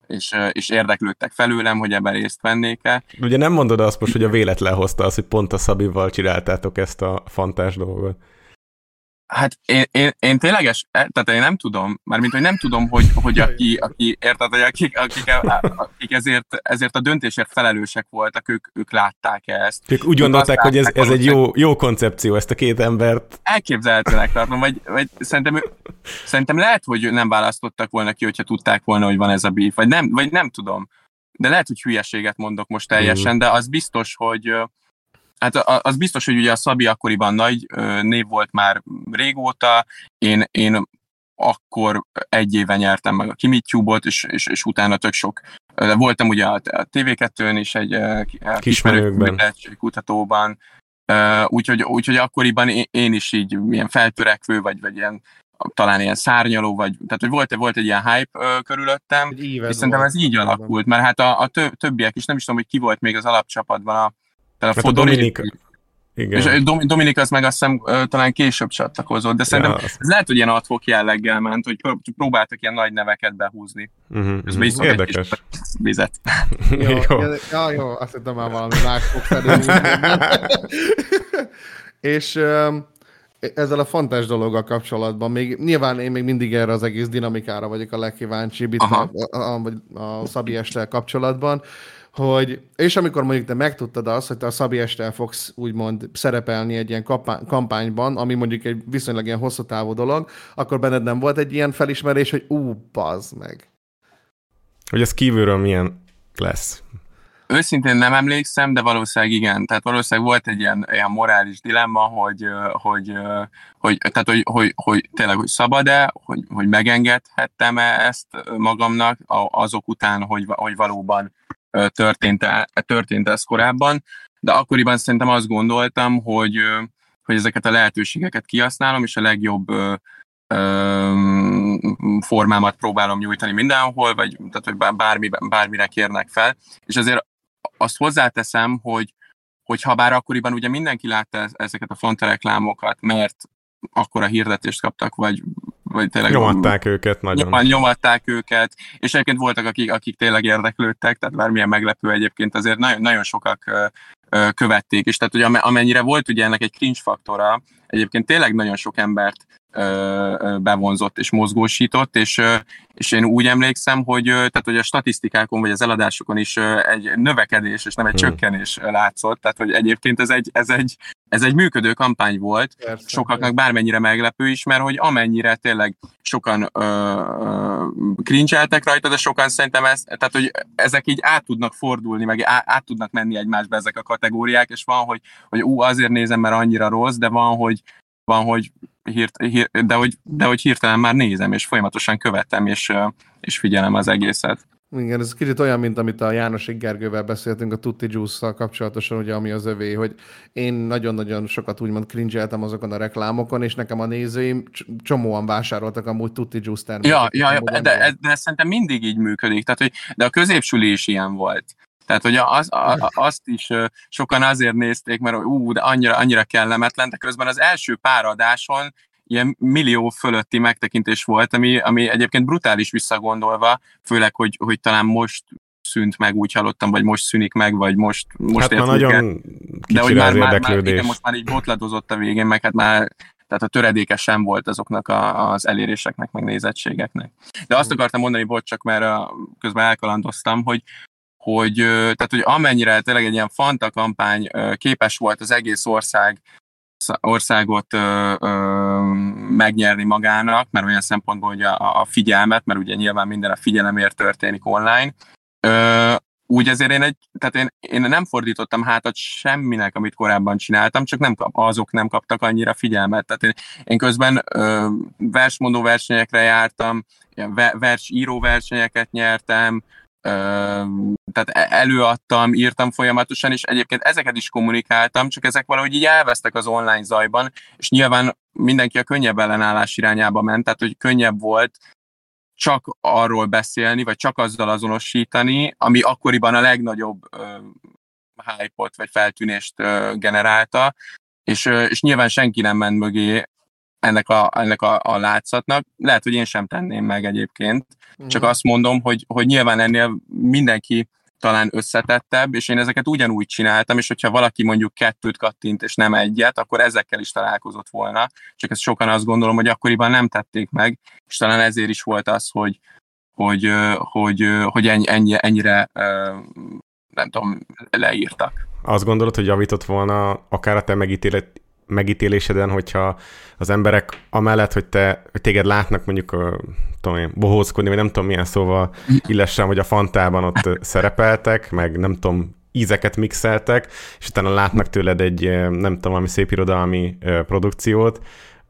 és, és érdeklődtek felőlem, hogy ebben részt vennék-e. Ugye nem mondod azt most, hogy a véletlen hozta az, hogy pont a Szabival csináltátok ezt a fantás dolgot. Hát én, én, én tényleges, eh, tehát én nem tudom, mármint, hogy nem tudom, hogy, hogy aki, aki érted, hogy akik, akik, akik ezért, ezért a döntésért felelősek voltak, ők, ők látták ezt. Ők úgy gondolták, hogy ez, ez egy jó, jó koncepció, ezt a két embert. Elképzelhetőnek tartom, vagy, vagy szerintem, szerintem lehet, hogy nem választottak volna ki, hogyha tudták volna, hogy van ez a beef, vagy nem, vagy nem tudom. De lehet, hogy hülyeséget mondok most teljesen, de az biztos, hogy Hát az biztos, hogy ugye a Szabi akkoriban nagy név volt már régóta, én, én akkor egy éve nyertem meg a Kimitube-ot, és, és, és utána tök sok. ö, Voltam ugye a, a TV2-n is egy Kismerőkben. kutatóban, úgyhogy, úgyhogy akkoriban én, is így ilyen feltörekvő, vagy, vagy ilyen talán ilyen szárnyaló, vagy tehát hogy volt, volt egy ilyen hype ö, körülöttem, és szerintem ez így alakult, mert hát a, a tö- többiek is, nem is tudom, hogy ki volt még az alapcsapatban, a, talán Hát a Fodor Dominik, és igen. Dom- Dominik az meg azt hiszem talán később csatlakozott, de szerintem Ja, ez lehet, hogy ilyen adhok jelleggel ment, hogy pró- próbáltak ilyen nagy neveket behúzni. Mhm, Ez kis Érdekes. vizet. Jó, Jó. Ja, jó, azt hittem már valami más fog felül. És öm, ezzel a fontos dologgal kapcsolatban, még nyilván én még mindig erre az egész dinamikára vagyok a legkíváncsibb itt Aha. a, a, a, a Szabi Estel kapcsolatban, hogy, és amikor mondjuk te megtudtad azt, hogy te a Szabi Estel fogsz úgymond szerepelni egy ilyen kapá- kampányban, ami mondjuk egy viszonylag ilyen hosszú távú dolog, akkor benned nem volt egy ilyen felismerés, hogy ú, bazd meg. Hogy ez kívülről milyen lesz. Őszintén nem emlékszem, de valószínűleg igen. Tehát valószínűleg volt egy ilyen, ilyen morális dilemma, hogy, hogy, hogy, tehát, hogy, hogy, hogy tényleg, hogy szabad-e, hogy, hogy megengedhettem-e ezt magamnak azok után, hogy, hogy valóban történt, történt ez korábban. De akkoriban szerintem azt gondoltam, hogy, hogy ezeket a lehetőségeket kihasználom, és a legjobb formámat próbálom nyújtani mindenhol, vagy tehát, hogy bár- bármi, bármire kérnek fel. És azért azt hozzáteszem, hogy, hogy ha bár akkoriban ugye mindenki látta ez- ezeket a fontareklámokat, mert akkor a hirdetést kaptak, vagy, vagy tényleg Nyomatták őket nagyon. Nyoma, nyomatták őket, és egyébként voltak, akik, akik tényleg érdeklődtek, tehát bármilyen meglepő egyébként azért nagyon, nagyon sokak követték, és tehát ame- amennyire volt ugye ennek egy cringe faktora, egyébként tényleg nagyon sok embert bevonzott és mozgósított, és, és én úgy emlékszem, hogy, tehát, hogy a statisztikákon vagy az eladásokon is egy növekedés és nem egy Hmm. csökkenés látszott, tehát hogy egyébként ez egy, ez egy, ez egy működő kampány volt, Persze. sokaknak bármennyire meglepő is, mert hogy amennyire tényleg sokan ö, ö, krincseltek rajta, de sokan szerintem ez, tehát hogy ezek így át tudnak fordulni, meg át, át tudnak menni egymásba ezek a kategóriák, és van, hogy, hogy ú, azért nézem, mert annyira rossz, de van, hogy van, hogy hírt, hír, de, hogy, de hogy hirtelen már nézem, és folyamatosan követem, és, és figyelem az egészet. Igen, ez kicsit olyan, mint amit a János Gergővel beszéltünk a Tutti Juice-szal kapcsolatosan, ugye, ami az övé, hogy én nagyon-nagyon sokat úgymond cringeltem azokon a reklámokon, és nekem a nézőim cs- csomóan vásároltak amúgy Tutti Juice Ja, termékeket. ja, ja amúgy de, de szerintem mindig így működik, tehát, hogy, de a középsüli is ilyen volt. Tehát, hogy az, a, azt is sokan azért nézték, mert ú, de annyira, annyira kellemetlen, de közben az első pár adáson ilyen millió fölötti megtekintés volt, ami, ami egyébként brutális visszagondolva, főleg, hogy, hogy talán most szűnt meg, úgy hallottam, vagy most szűnik meg, vagy most, most hát már értünk el. nagyon de hogy már, már, már, igen, most már így botladozott a végén, meg hát már tehát a töredéke sem volt azoknak a, az eléréseknek, meg nézettségeknek. De azt akartam mondani, bocs, csak mert a, közben elkalandoztam, hogy hogy, tehát, hogy amennyire tényleg egy ilyen fanta kampány képes volt az egész ország országot ö, ö, megnyerni magának, mert olyan szempontból, hogy a, a figyelmet, mert ugye nyilván minden a figyelemért történik online, ö, úgy ezért én, egy, tehát én, én nem fordítottam hátat semminek, amit korábban csináltam, csak nem kap, azok nem kaptak annyira figyelmet. Tehát én, én közben ö, versmondó versenyekre jártam, versíró versenyeket nyertem, tehát e-, előadtam, írtam folyamatosan, és egyébként ezeket is kommunikáltam, csak ezek valahogy így elvesztek az online zajban, és nyilván mindenki a könnyebb ellenállás irányába ment, tehát hogy könnyebb volt csak arról beszélni, vagy csak azzal azonosítani, ami akkoriban a legnagyobb hype-ot, vagy feltűnést generálta, és, és nyilván senki nem ment mögé ennek a, ennek a, a látszatnak. Lehet, hogy én sem tenném meg egyébként, csak mhm. azt mondom, hogy, hogy nyilván ennél mindenki talán összetettebb, és én ezeket ugyanúgy csináltam, és hogyha valaki mondjuk kettőt kattint, és nem egyet, akkor ezekkel is találkozott volna, csak ezt sokan azt gondolom, hogy akkoriban nem tették meg, és talán ezért is volt az, hogy, hogy, hogy, hogy ennyi, ennyire nem tudom, leírtak. Azt gondolod, hogy javított volna akár a te megítélet, megítéléseden, hogyha az emberek amellett, hogy te, hogy téged látnak mondjuk tudom én, bohózkodni, vagy nem tudom milyen szóval illessem, hogy a Fantában ott szerepeltek, meg nem tudom, ízeket mixeltek, és utána látnak tőled egy, nem tudom, valami szép irodalmi produkciót,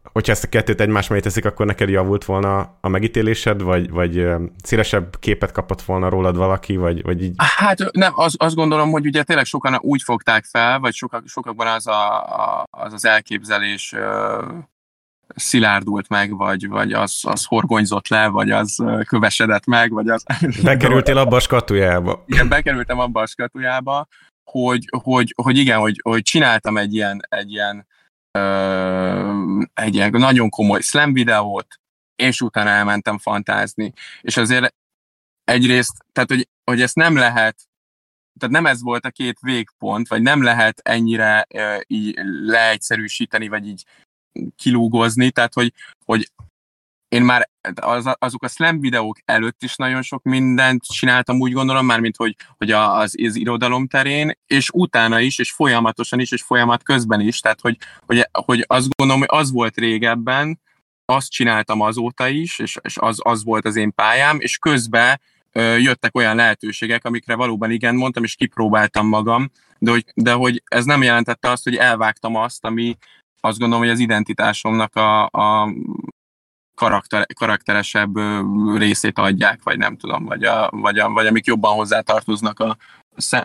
hogyha ezt a kettőt egymás mellé teszik, akkor neked javult volna a megítélésed, vagy, vagy szélesebb képet kapott volna rólad valaki, vagy, vagy így? Hát nem, az, azt gondolom, hogy ugye tényleg sokan úgy fogták fel, vagy sokak, sokakban az a, a, az, az elképzelés uh, szilárdult meg, vagy, vagy az, az horgonyzott le, vagy az kövesedett meg, vagy az... Bekerültél abba a skatujába. Igen, bekerültem abba a skatujába, hogy, hogy, hogy igen, hogy, hogy csináltam egy ilyen, egy ilyen egy ilyen nagyon komoly slam videót, és utána elmentem fantázni. És azért egyrészt, tehát hogy, hogy ezt nem lehet, tehát nem ez volt a két végpont, vagy nem lehet ennyire uh, így leegyszerűsíteni, vagy így kilúgozni, tehát hogy, hogy én már az, azok a slam videók előtt is nagyon sok mindent csináltam, úgy gondolom, már mint hogy, hogy az, az irodalom terén, és utána is, és folyamatosan is, és folyamat közben is, tehát hogy, hogy, hogy azt gondolom, hogy az volt régebben, azt csináltam azóta is, és, és az, az volt az én pályám, és közben ö, jöttek olyan lehetőségek, amikre valóban igen mondtam, és kipróbáltam magam, de hogy, de hogy ez nem jelentette azt, hogy elvágtam azt, ami azt gondolom, hogy az identitásomnak a, a karakter, karakteresebb részét adják, vagy nem tudom, vagy, a, vagy, a, vagy amik jobban hozzátartoznak a,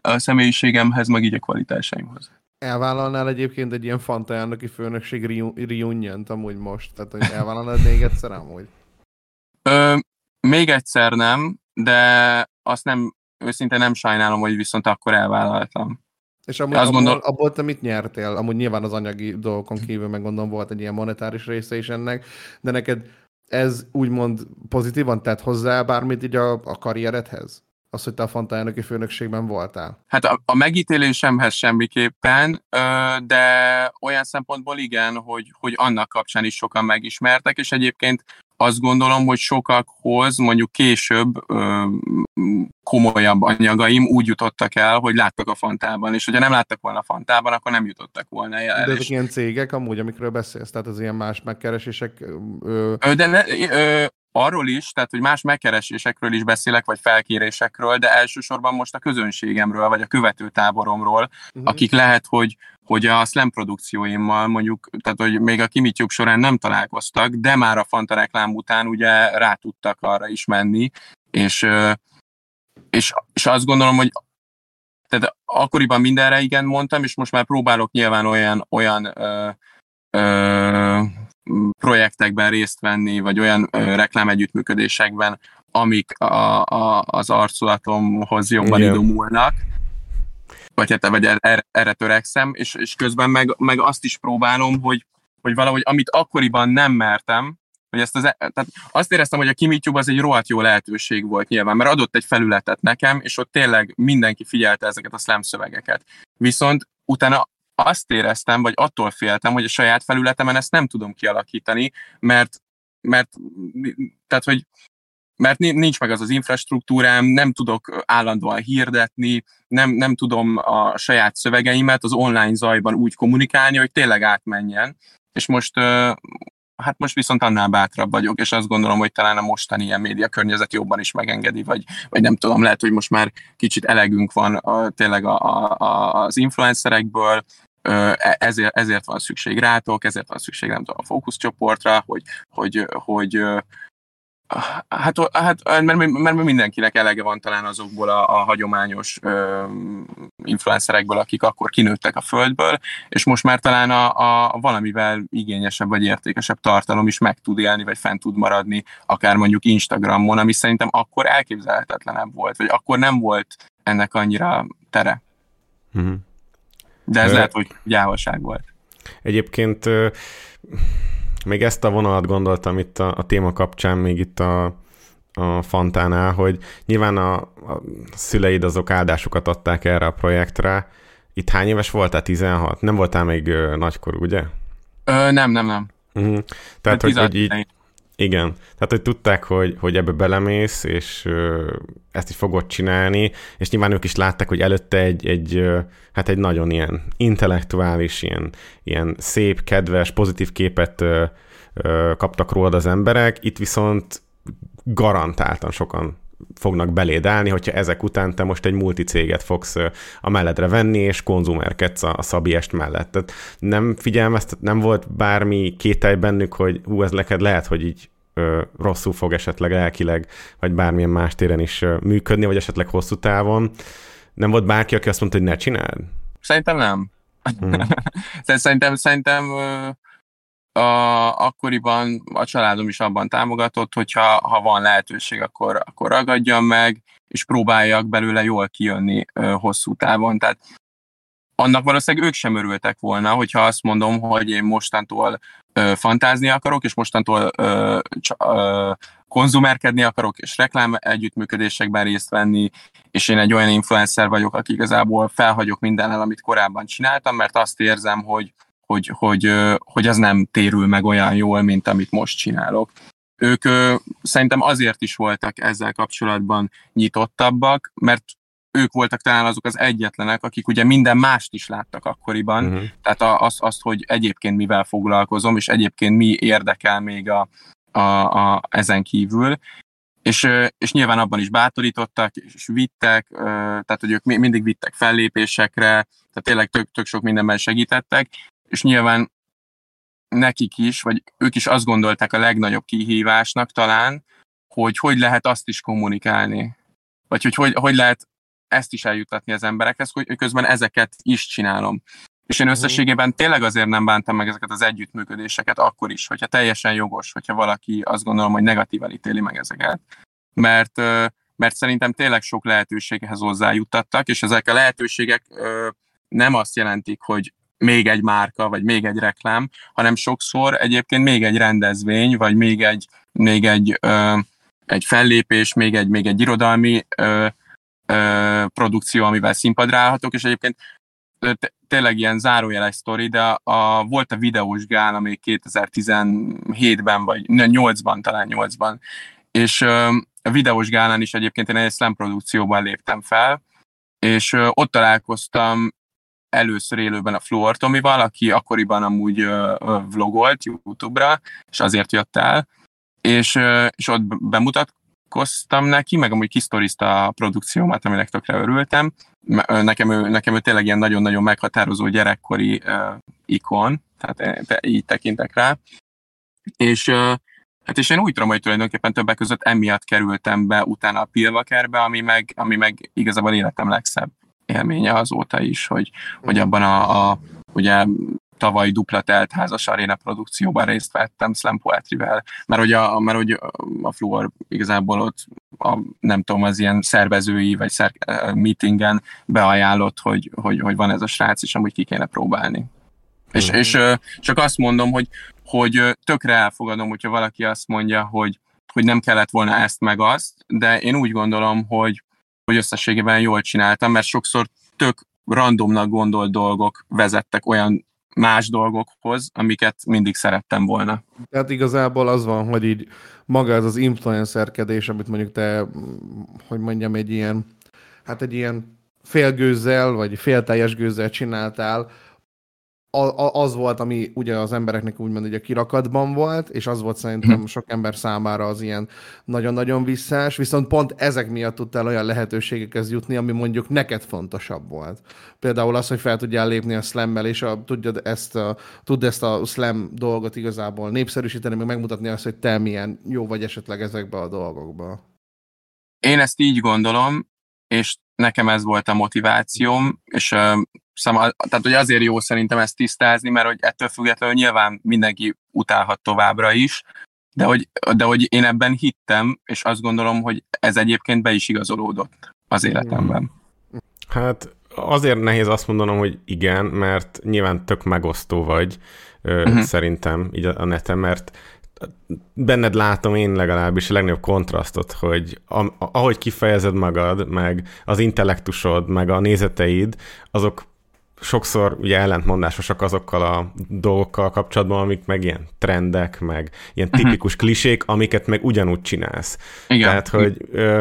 a személyiségemhez, meg így a kvalitásaimhoz. Elvállalnál egyébként egy ilyen Fanta elnöki főnökség reunion amúgy most? Tehát, hogy elvállalnád még egyszer amúgy? Ö, még egyszer nem, de azt nem, őszintén nem sajnálom, hogy viszont akkor elvállaltam. És amúgy azt abból, gondol... abból te mit nyertél? Amúgy nyilván az anyagi dolgokon kívül meg gondolom volt egy ilyen monetáris része is ennek, de neked ez úgymond pozitívan tett hozzá bármit így a, a karrieredhez? Az, hogy te a Fanta elnöki főnökségben voltál? Hát a, a megítélésemhez semmiképpen, de olyan szempontból igen, hogy, hogy annak kapcsán is sokan megismertek, és egyébként azt gondolom, hogy sokakhoz mondjuk később ö, komolyabb anyagaim úgy jutottak el, hogy láttak a Fantában, és hogyha nem láttak volna a Fantában, akkor nem jutottak volna el. De ezek ilyen cégek amúgy, amikről beszélsz, tehát az ilyen más megkeresések... Ö... De ne, ö, arról is, tehát hogy más megkeresésekről is beszélek, vagy felkérésekről, de elsősorban most a közönségemről, vagy a követőtáboromról, uh-huh. akik lehet, hogy, hogy a slam produkcióimmal mondjuk, tehát hogy még a Kimitjuk során nem találkoztak, de már a Fanta reklám után ugye rá tudtak arra is menni, és, és, és azt gondolom, hogy tehát akkoriban mindenre igen mondtam, és most már próbálok nyilván olyan, olyan ö, ö, projektekben részt venni, vagy olyan reklámegyüttműködésekben, amik a, a, az arculatomhoz jobban Igen. idomulnak, vagy, hát, vagy erre, erre törekszem, és, és közben meg, meg azt is próbálom, hogy, hogy valahogy amit akkoriban nem mertem, hogy ezt az, e, tehát azt éreztem, hogy a Kimitube az egy rohadt jó lehetőség volt nyilván, mert adott egy felületet nekem, és ott tényleg mindenki figyelte ezeket a slam szövegeket. Viszont utána azt éreztem, vagy attól féltem, hogy a saját felületemen ezt nem tudom kialakítani, mert, mert tehát, hogy mert nincs meg az az infrastruktúrám, nem tudok állandóan hirdetni, nem, nem tudom a saját szövegeimet az online zajban úgy kommunikálni, hogy tényleg átmenjen. És most hát most viszont annál bátrabb vagyok, és azt gondolom, hogy talán a mostani ilyen média környezet jobban is megengedi, vagy, vagy nem tudom, lehet, hogy most már kicsit elegünk van a, tényleg a, a, az influencerekből, ezért, ezért van szükség rátok, ezért van szükség, nem tudom, a fókuszcsoportra, hogy, hogy, hogy Hát, hát mert, mert mindenkinek elege van talán azokból a, a hagyományos ö, influencerekből, akik akkor kinőttek a földből, és most már talán a, a valamivel igényesebb vagy értékesebb tartalom is meg tud élni, vagy fent tud maradni, akár mondjuk Instagramon, ami szerintem akkor elképzelhetetlenebb volt, vagy akkor nem volt ennek annyira tere. Mm-hmm. De ez Ö... lehet, hogy gyávaság volt. Egyébként még ezt a vonalat gondoltam itt a, a téma kapcsán, még itt a, a Fantánál, hogy nyilván a, a szüleid azok áldásokat adták erre a projektre. Itt hány éves voltál? 16? Nem voltál még ö, nagykorú, ugye? Ö, nem, nem, nem. Uh-huh. Tehát, hogy, hogy így, igen, tehát hogy tudták, hogy, hogy ebbe belemész, és ö, ezt is fogod csinálni, és nyilván ők is látták, hogy előtte egy, egy ö, hát egy nagyon ilyen intellektuális, ilyen, ilyen szép, kedves, pozitív képet ö, ö, kaptak rólad az emberek, itt viszont garantáltan sokan fognak beléd állni, hogyha ezek után te most egy multicéget fogsz a melledre venni, és konzumerkedsz a, a Szabiest mellett. Tehát nem figyelmeztet, nem volt bármi kételj bennük, hogy hú, ez neked lehet, hogy így ö, rosszul fog esetleg elkileg, vagy bármilyen más téren is ö, működni, vagy esetleg hosszú távon. Nem volt bárki, aki azt mondta, hogy ne csináld? Szerintem nem. Hmm. szerintem, szerintem a, akkoriban a családom is abban támogatott, hogyha ha van lehetőség, akkor, akkor ragadjam meg, és próbáljak belőle jól kijönni ö, hosszú távon. Tehát annak valószínűleg ők sem örültek volna, hogyha azt mondom, hogy én mostantól ö, fantázni akarok, és mostantól ö, cs- ö, konzumerkedni akarok, és reklám együttműködésekben részt venni, és én egy olyan influencer vagyok, aki igazából felhagyok mindennel, amit korábban csináltam, mert azt érzem, hogy hogy, hogy, hogy az nem térül meg olyan jól, mint amit most csinálok. Ők szerintem azért is voltak ezzel kapcsolatban nyitottabbak, mert ők voltak talán azok az egyetlenek, akik ugye minden mást is láttak akkoriban, uh-huh. tehát azt, azt, hogy egyébként mivel foglalkozom, és egyébként mi érdekel még a, a, a, ezen kívül, és, és nyilván abban is bátorítottak, és vittek, tehát hogy ők mindig vittek fellépésekre, tehát tényleg tök, tök sok mindenben segítettek, és nyilván nekik is, vagy ők is azt gondolták a legnagyobb kihívásnak talán, hogy hogy lehet azt is kommunikálni, vagy hogy hogy, hogy lehet ezt is eljutatni az emberekhez, hogy közben ezeket is csinálom. És én mhm. összességében tényleg azért nem bántam meg ezeket az együttműködéseket akkor is, hogyha teljesen jogos, hogyha valaki azt gondolom, hogy negatívan ítéli meg ezeket. Mert, mert szerintem tényleg sok lehetőséghez hozzájuttattak, és ezek a lehetőségek nem azt jelentik, hogy még egy márka, vagy még egy reklám, hanem sokszor egyébként még egy rendezvény, vagy még egy, még egy, ö, egy fellépés, még egy, még egy irodalmi ö, ö, produkció, amivel színpadra állhatok, és egyébként tényleg ilyen zárójeles sztori, de a, a, volt a videós gál, ami 2017-ben, vagy 8-ban, talán 8-ban, és ö, a videós gálán is egyébként én egy slam produkcióban léptem fel, és ott találkoztam először élőben a Fluor Tomival, aki akkoriban amúgy vlogolt YouTube-ra, és azért jött el, és, és ott bemutatkoztam neki, meg amúgy kisztorizta a produkciómat, aminek tökre örültem. Nekem ő, nekem ő tényleg ilyen nagyon-nagyon meghatározó gyerekkori uh, ikon, tehát te, így tekintek rá. És Hát és én úgy tudom, hogy tulajdonképpen többek között emiatt kerültem be utána a Pilvakerbe, ami meg, ami meg igazából életem legszebb élménye azóta is, hogy, hogy abban a, a ugye tavaly dupla telt házas aréna produkcióban részt vettem Slam Poetry-vel, mert hogy a, mert hogy a Fluor igazából ott a, nem tudom, az ilyen szervezői vagy szer, meetingen beajánlott, hogy, hogy, hogy van ez a srác, és amúgy ki kéne próbálni. Mm. És, és csak azt mondom, hogy, hogy tökre elfogadom, hogyha valaki azt mondja, hogy, hogy nem kellett volna ezt meg azt, de én úgy gondolom, hogy, hogy összességében jól csináltam, mert sokszor tök randomnak gondolt dolgok vezettek olyan más dolgokhoz, amiket mindig szerettem volna. Tehát igazából az van, hogy így maga ez az influencerkedés, amit mondjuk te, hogy mondjam, egy ilyen, hát egy ilyen félgőzzel, vagy félteljes gőzzel csináltál, az volt, ami ugye az embereknek úgymond ugye kirakatban volt, és az volt szerintem mhm. sok ember számára az ilyen nagyon-nagyon visszás, viszont pont ezek miatt tudtál olyan lehetőségekhez jutni, ami mondjuk neked fontosabb volt. Például az, hogy fel tudjál lépni a slammel, és a, tudjad ezt a, tudd ezt a slam dolgot igazából népszerűsíteni, meg megmutatni azt, hogy te milyen jó vagy esetleg ezekbe a dolgokba. Én ezt így gondolom, és nekem ez volt a motivációm, és szóval, tehát hogy azért jó szerintem ezt tisztázni, mert hogy ettől függetlenül nyilván mindenki utálhat továbbra is, de hogy, de hogy én ebben hittem, és azt gondolom, hogy ez egyébként be is igazolódott az életemben. Hát azért nehéz azt mondanom, hogy igen, mert nyilván tök megosztó vagy, uh-huh. szerintem így a neten, mert benned látom én legalábbis a legnagyobb kontrasztot, hogy ahogy kifejezed magad, meg az intellektusod, meg a nézeteid, azok sokszor ugye ellentmondásosak azokkal a dolgokkal kapcsolatban, amik meg ilyen trendek, meg ilyen mhm. tipikus uh-huh. klisék, amiket meg ugyanúgy csinálsz. Igen. Tehát, hogy ö,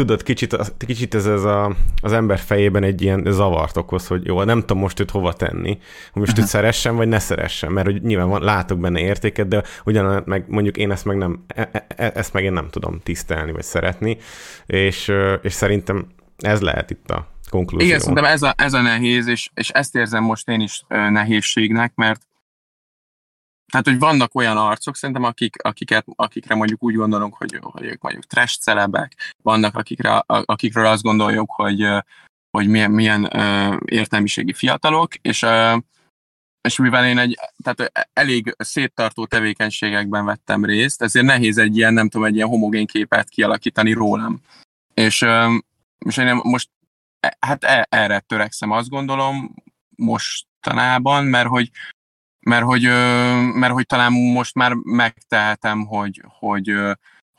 tudod, kicsit, kicsit ez, ez a, az ember fejében egy ilyen zavart okoz, hogy jó, nem tudom most őt hova tenni, hogy most őt szeressen, vagy ne szeressen, mert hogy nyilván van, látok benne értéket, de ugyan meg mondjuk én ezt meg nem, e, e, e, ezt meg én nem tudom tisztelni, vagy szeretni, és, és szerintem ez lehet itt a konklúzió. Igen, szerintem ez a, ez a nehéz, és, és ezt érzem most én is nehézségnek, mert tehát, hogy vannak olyan arcok, szerintem, akik, akiket, akikre mondjuk úgy gondolunk, hogy, hogy ők mondjuk trash celebek, vannak, akikre, akikről azt gondoljuk, hogy, hogy milyen, milyen uh, értelmiségi fiatalok, és, és mivel én egy, tehát elég széttartó tevékenységekben vettem részt, ezért nehéz egy ilyen, nem tudom, egy ilyen homogén képet kialakítani rólam. És, uh, és én most e, hát e, erre törekszem, azt gondolom, mostanában, mert hogy mert hogy, mert hogy talán most már megtehetem, hogy, hogy,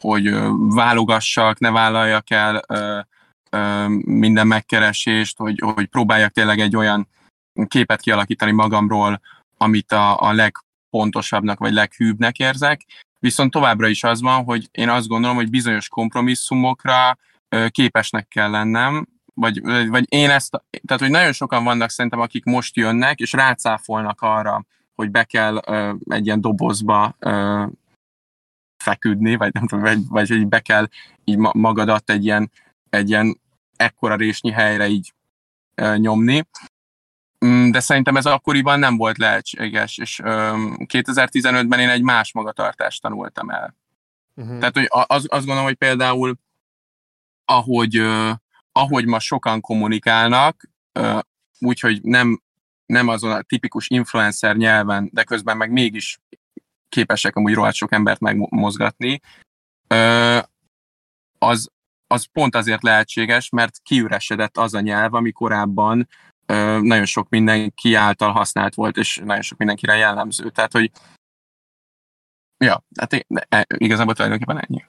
hogy válogassak, ne vállaljak el minden megkeresést, hogy, hogy próbáljak tényleg egy olyan képet kialakítani magamról, amit a, a legpontosabbnak vagy leghűbbnek érzek. Viszont továbbra is az van, hogy én azt gondolom, hogy bizonyos kompromisszumokra képesnek kell lennem, vagy, vagy én ezt, tehát hogy nagyon sokan vannak szerintem, akik most jönnek, és rácáfolnak arra, hogy be kell uh, egy ilyen dobozba uh, feküdni, vagy nem tudom, vagy, vagy hogy be kell így magadat egy ilyen, egy ilyen ekkora résnyi helyre így uh, nyomni. Mm, de szerintem ez akkoriban nem volt lehetséges, és um, 2015-ben én egy más magatartást tanultam el. Uh-huh. Tehát, hogy az, azt gondolom, hogy például ahogy, ahogy ma sokan kommunikálnak, úgyhogy nem nem azon a tipikus influencer nyelven, de közben meg mégis képesek amúgy rohadt sok embert megmozgatni, az, az pont azért lehetséges, mert kiüresedett az a nyelv, ami korábban nagyon sok mindenki által használt volt, és nagyon sok mindenkire jellemző. Tehát, hogy ja, hát e, igazából tulajdonképpen ennyi.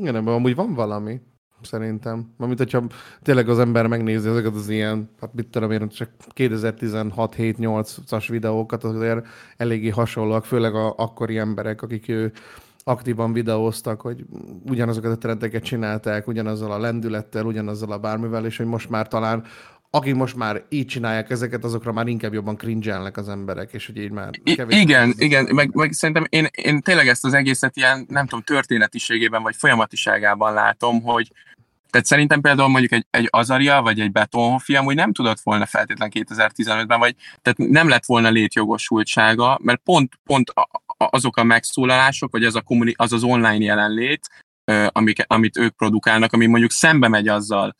Igen, ebben amúgy van valami szerintem. Mint hogyha tényleg az ember megnézi ezeket az ilyen, hát mit tudom én, csak 2016-7-8-as videókat, azért eléggé hasonlóak, főleg a akkori emberek, akik ő aktívan videóztak, hogy ugyanazokat a trendeket csinálták, ugyanazzal a lendülettel, ugyanazzal a bármivel, és hogy most már talán akik most már így csinálják ezeket, azokra már inkább jobban cringe az emberek, és hogy így már kevés... Igen, igen, meg, meg szerintem én, én tényleg ezt az egészet ilyen, nem tudom, történetiségében vagy folyamatiságában látom, hogy tehát szerintem például mondjuk egy, egy Azaria vagy egy Betonhoffi amúgy nem tudott volna feltétlen 2015-ben, vagy tehát nem lett volna létjogosultsága, mert pont, pont azok a megszólalások, vagy az a kommuni- az, az online jelenlét, amik, amit ők produkálnak, ami mondjuk szembe megy azzal,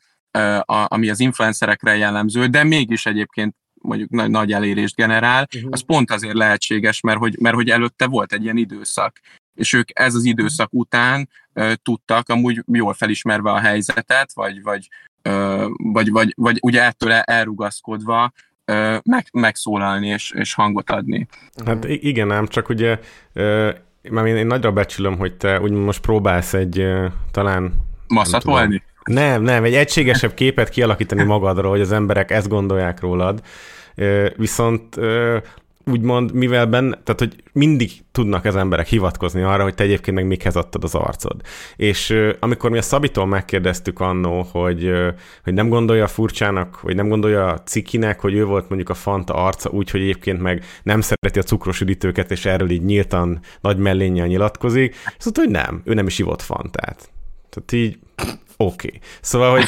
ami az influencerekre jellemző, de mégis egyébként mondjuk nagy, nagy elérést generál, uh-huh. az pont azért lehetséges, mert hogy, mert hogy előtte volt egy ilyen időszak, és ők ez az időszak után uh, tudtak amúgy jól felismerve a helyzetet, vagy, vagy, uh, vagy, vagy, vagy ugye ettől elrugaszkodva uh, meg, megszólalni és, és hangot adni. Hát igen, ám csak ugye mert én, én nagyra becsülöm, hogy te úgy most próbálsz egy uh, talán... Masszatolni? Nem, nem, egy egységesebb képet kialakítani magadról, hogy az emberek ezt gondolják rólad. Viszont úgymond, mivel benne, tehát hogy mindig tudnak az emberek hivatkozni arra, hogy te egyébként meg mikhez adtad az arcod. És amikor mi a Szabitól megkérdeztük annó, hogy, hogy nem gondolja furcsának, vagy nem gondolja cikinek, hogy ő volt mondjuk a Fanta arca, úgyhogy egyébként meg nem szereti a cukros üdítőket, és erről így nyíltan nagy mellénnyel nyilatkozik, és mondta, hogy nem, ő nem is ivott Fantát. Tehát így oké. Okay. Szóval, hogy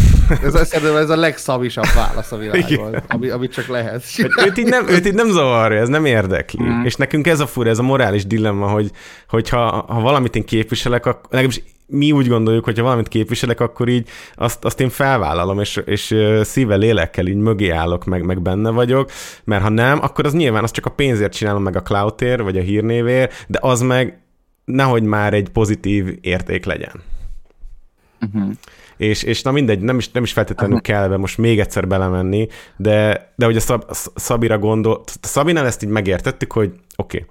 ez, szerintem ez a legszavisabb válasz a világon, ami, amit csak lehet. őt, így nem, őt így nem zavarja, ez nem érdekli. Mm. És nekünk ez a fura, ez a morális dilemma, hogy, hogyha ha valamit én képviselek, akkor legalábbis mi úgy gondoljuk, hogy ha valamit képviselek, akkor így azt, azt én felvállalom, és, és szíve lélekkel így mögé állok, meg, meg benne vagyok, mert ha nem, akkor az nyilván az csak a pénzért csinálom meg a cloudért, vagy a hírnévért, de az meg nehogy már egy pozitív érték legyen. Uh-huh és, és na mindegy, nem is, nem is feltétlenül kell be most még egyszer belemenni, de, de hogy a Szab, Szabira gondol, Szabinál ezt így megértettük, hogy oké, okay,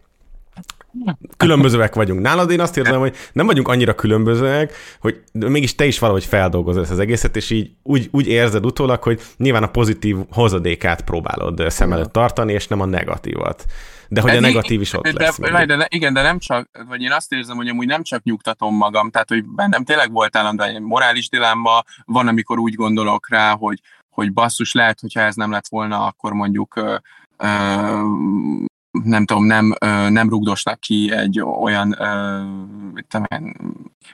különbözőek vagyunk. Nálad én azt érzem, hogy nem vagyunk annyira különbözőek, hogy mégis te is valahogy feldolgozod ezt az egészet, és így úgy, úgy érzed utólag, hogy nyilván a pozitív hozadékát próbálod szem előtt tartani, és nem a negatívat de hogy Ez a negatív is ott de, lesz. De, de, igen, de nem csak, vagy én azt érzem, hogy amúgy nem csak nyugtatom magam, tehát hogy bennem tényleg volt állandóan egy morális dilemma, van, amikor úgy gondolok rá, hogy, hogy basszus, lehet, hogyha ez nem lett volna, akkor mondjuk ö, ö, nem tudom, nem, ö, nem rugdosnak ki egy olyan ö, tudom,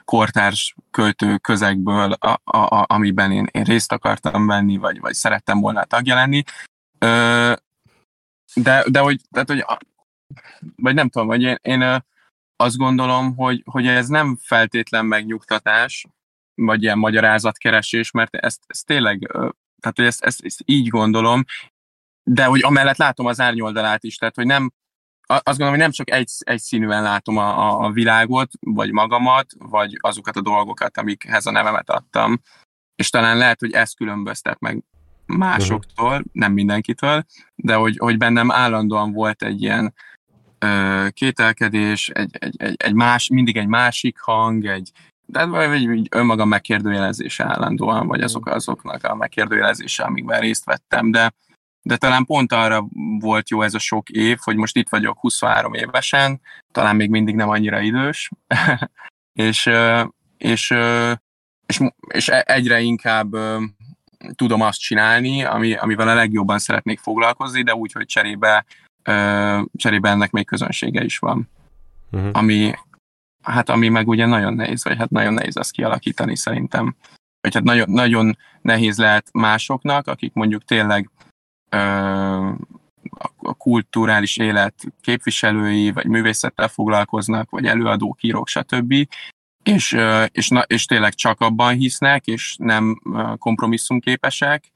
kortárs költő közegből, a, a, a, amiben én, én részt akartam venni, vagy, vagy szerettem volna tagja lenni. Ö, de, de hogy, tehát, hogy, vagy nem tudom, vagy én, én azt gondolom, hogy, hogy ez nem feltétlen megnyugtatás, vagy ilyen magyarázatkeresés, mert ezt, ezt tényleg, tehát hogy ezt, ezt, ezt így gondolom, de hogy amellett látom az árnyoldalát is, tehát hogy nem, azt gondolom, hogy nem csak egy, egy színűen látom a, a világot, vagy magamat, vagy azokat a dolgokat, amikhez a nevemet adtam, és talán lehet, hogy ez különböztet meg másoktól, uh-huh. nem mindenkitől, de hogy, hogy bennem állandóan volt egy ilyen ö, kételkedés, egy, egy, egy, egy más, mindig egy másik hang, egy, de vagy egy önmagam megkérdőjelezése állandóan, vagy azok azoknak a megkérdőjelezése, amikben részt vettem, de, de talán pont arra volt jó ez a sok év, hogy most itt vagyok 23 évesen, talán még mindig nem annyira idős, és, és, és, és egyre inkább tudom azt csinálni, ami, amivel a legjobban szeretnék foglalkozni, de úgy, hogy cserébe, ö, cserébe ennek még közönsége is van. Uh-huh. Ami, hát ami meg ugye nagyon nehéz, vagy hát nagyon nehéz azt kialakítani szerintem. Vagy hát nagyon, nagyon nehéz lehet másoknak, akik mondjuk tényleg ö, a kulturális élet képviselői, vagy művészettel foglalkoznak, vagy előadók, írók, stb és, és, na, és tényleg csak abban hisznek, és nem kompromisszumképesek.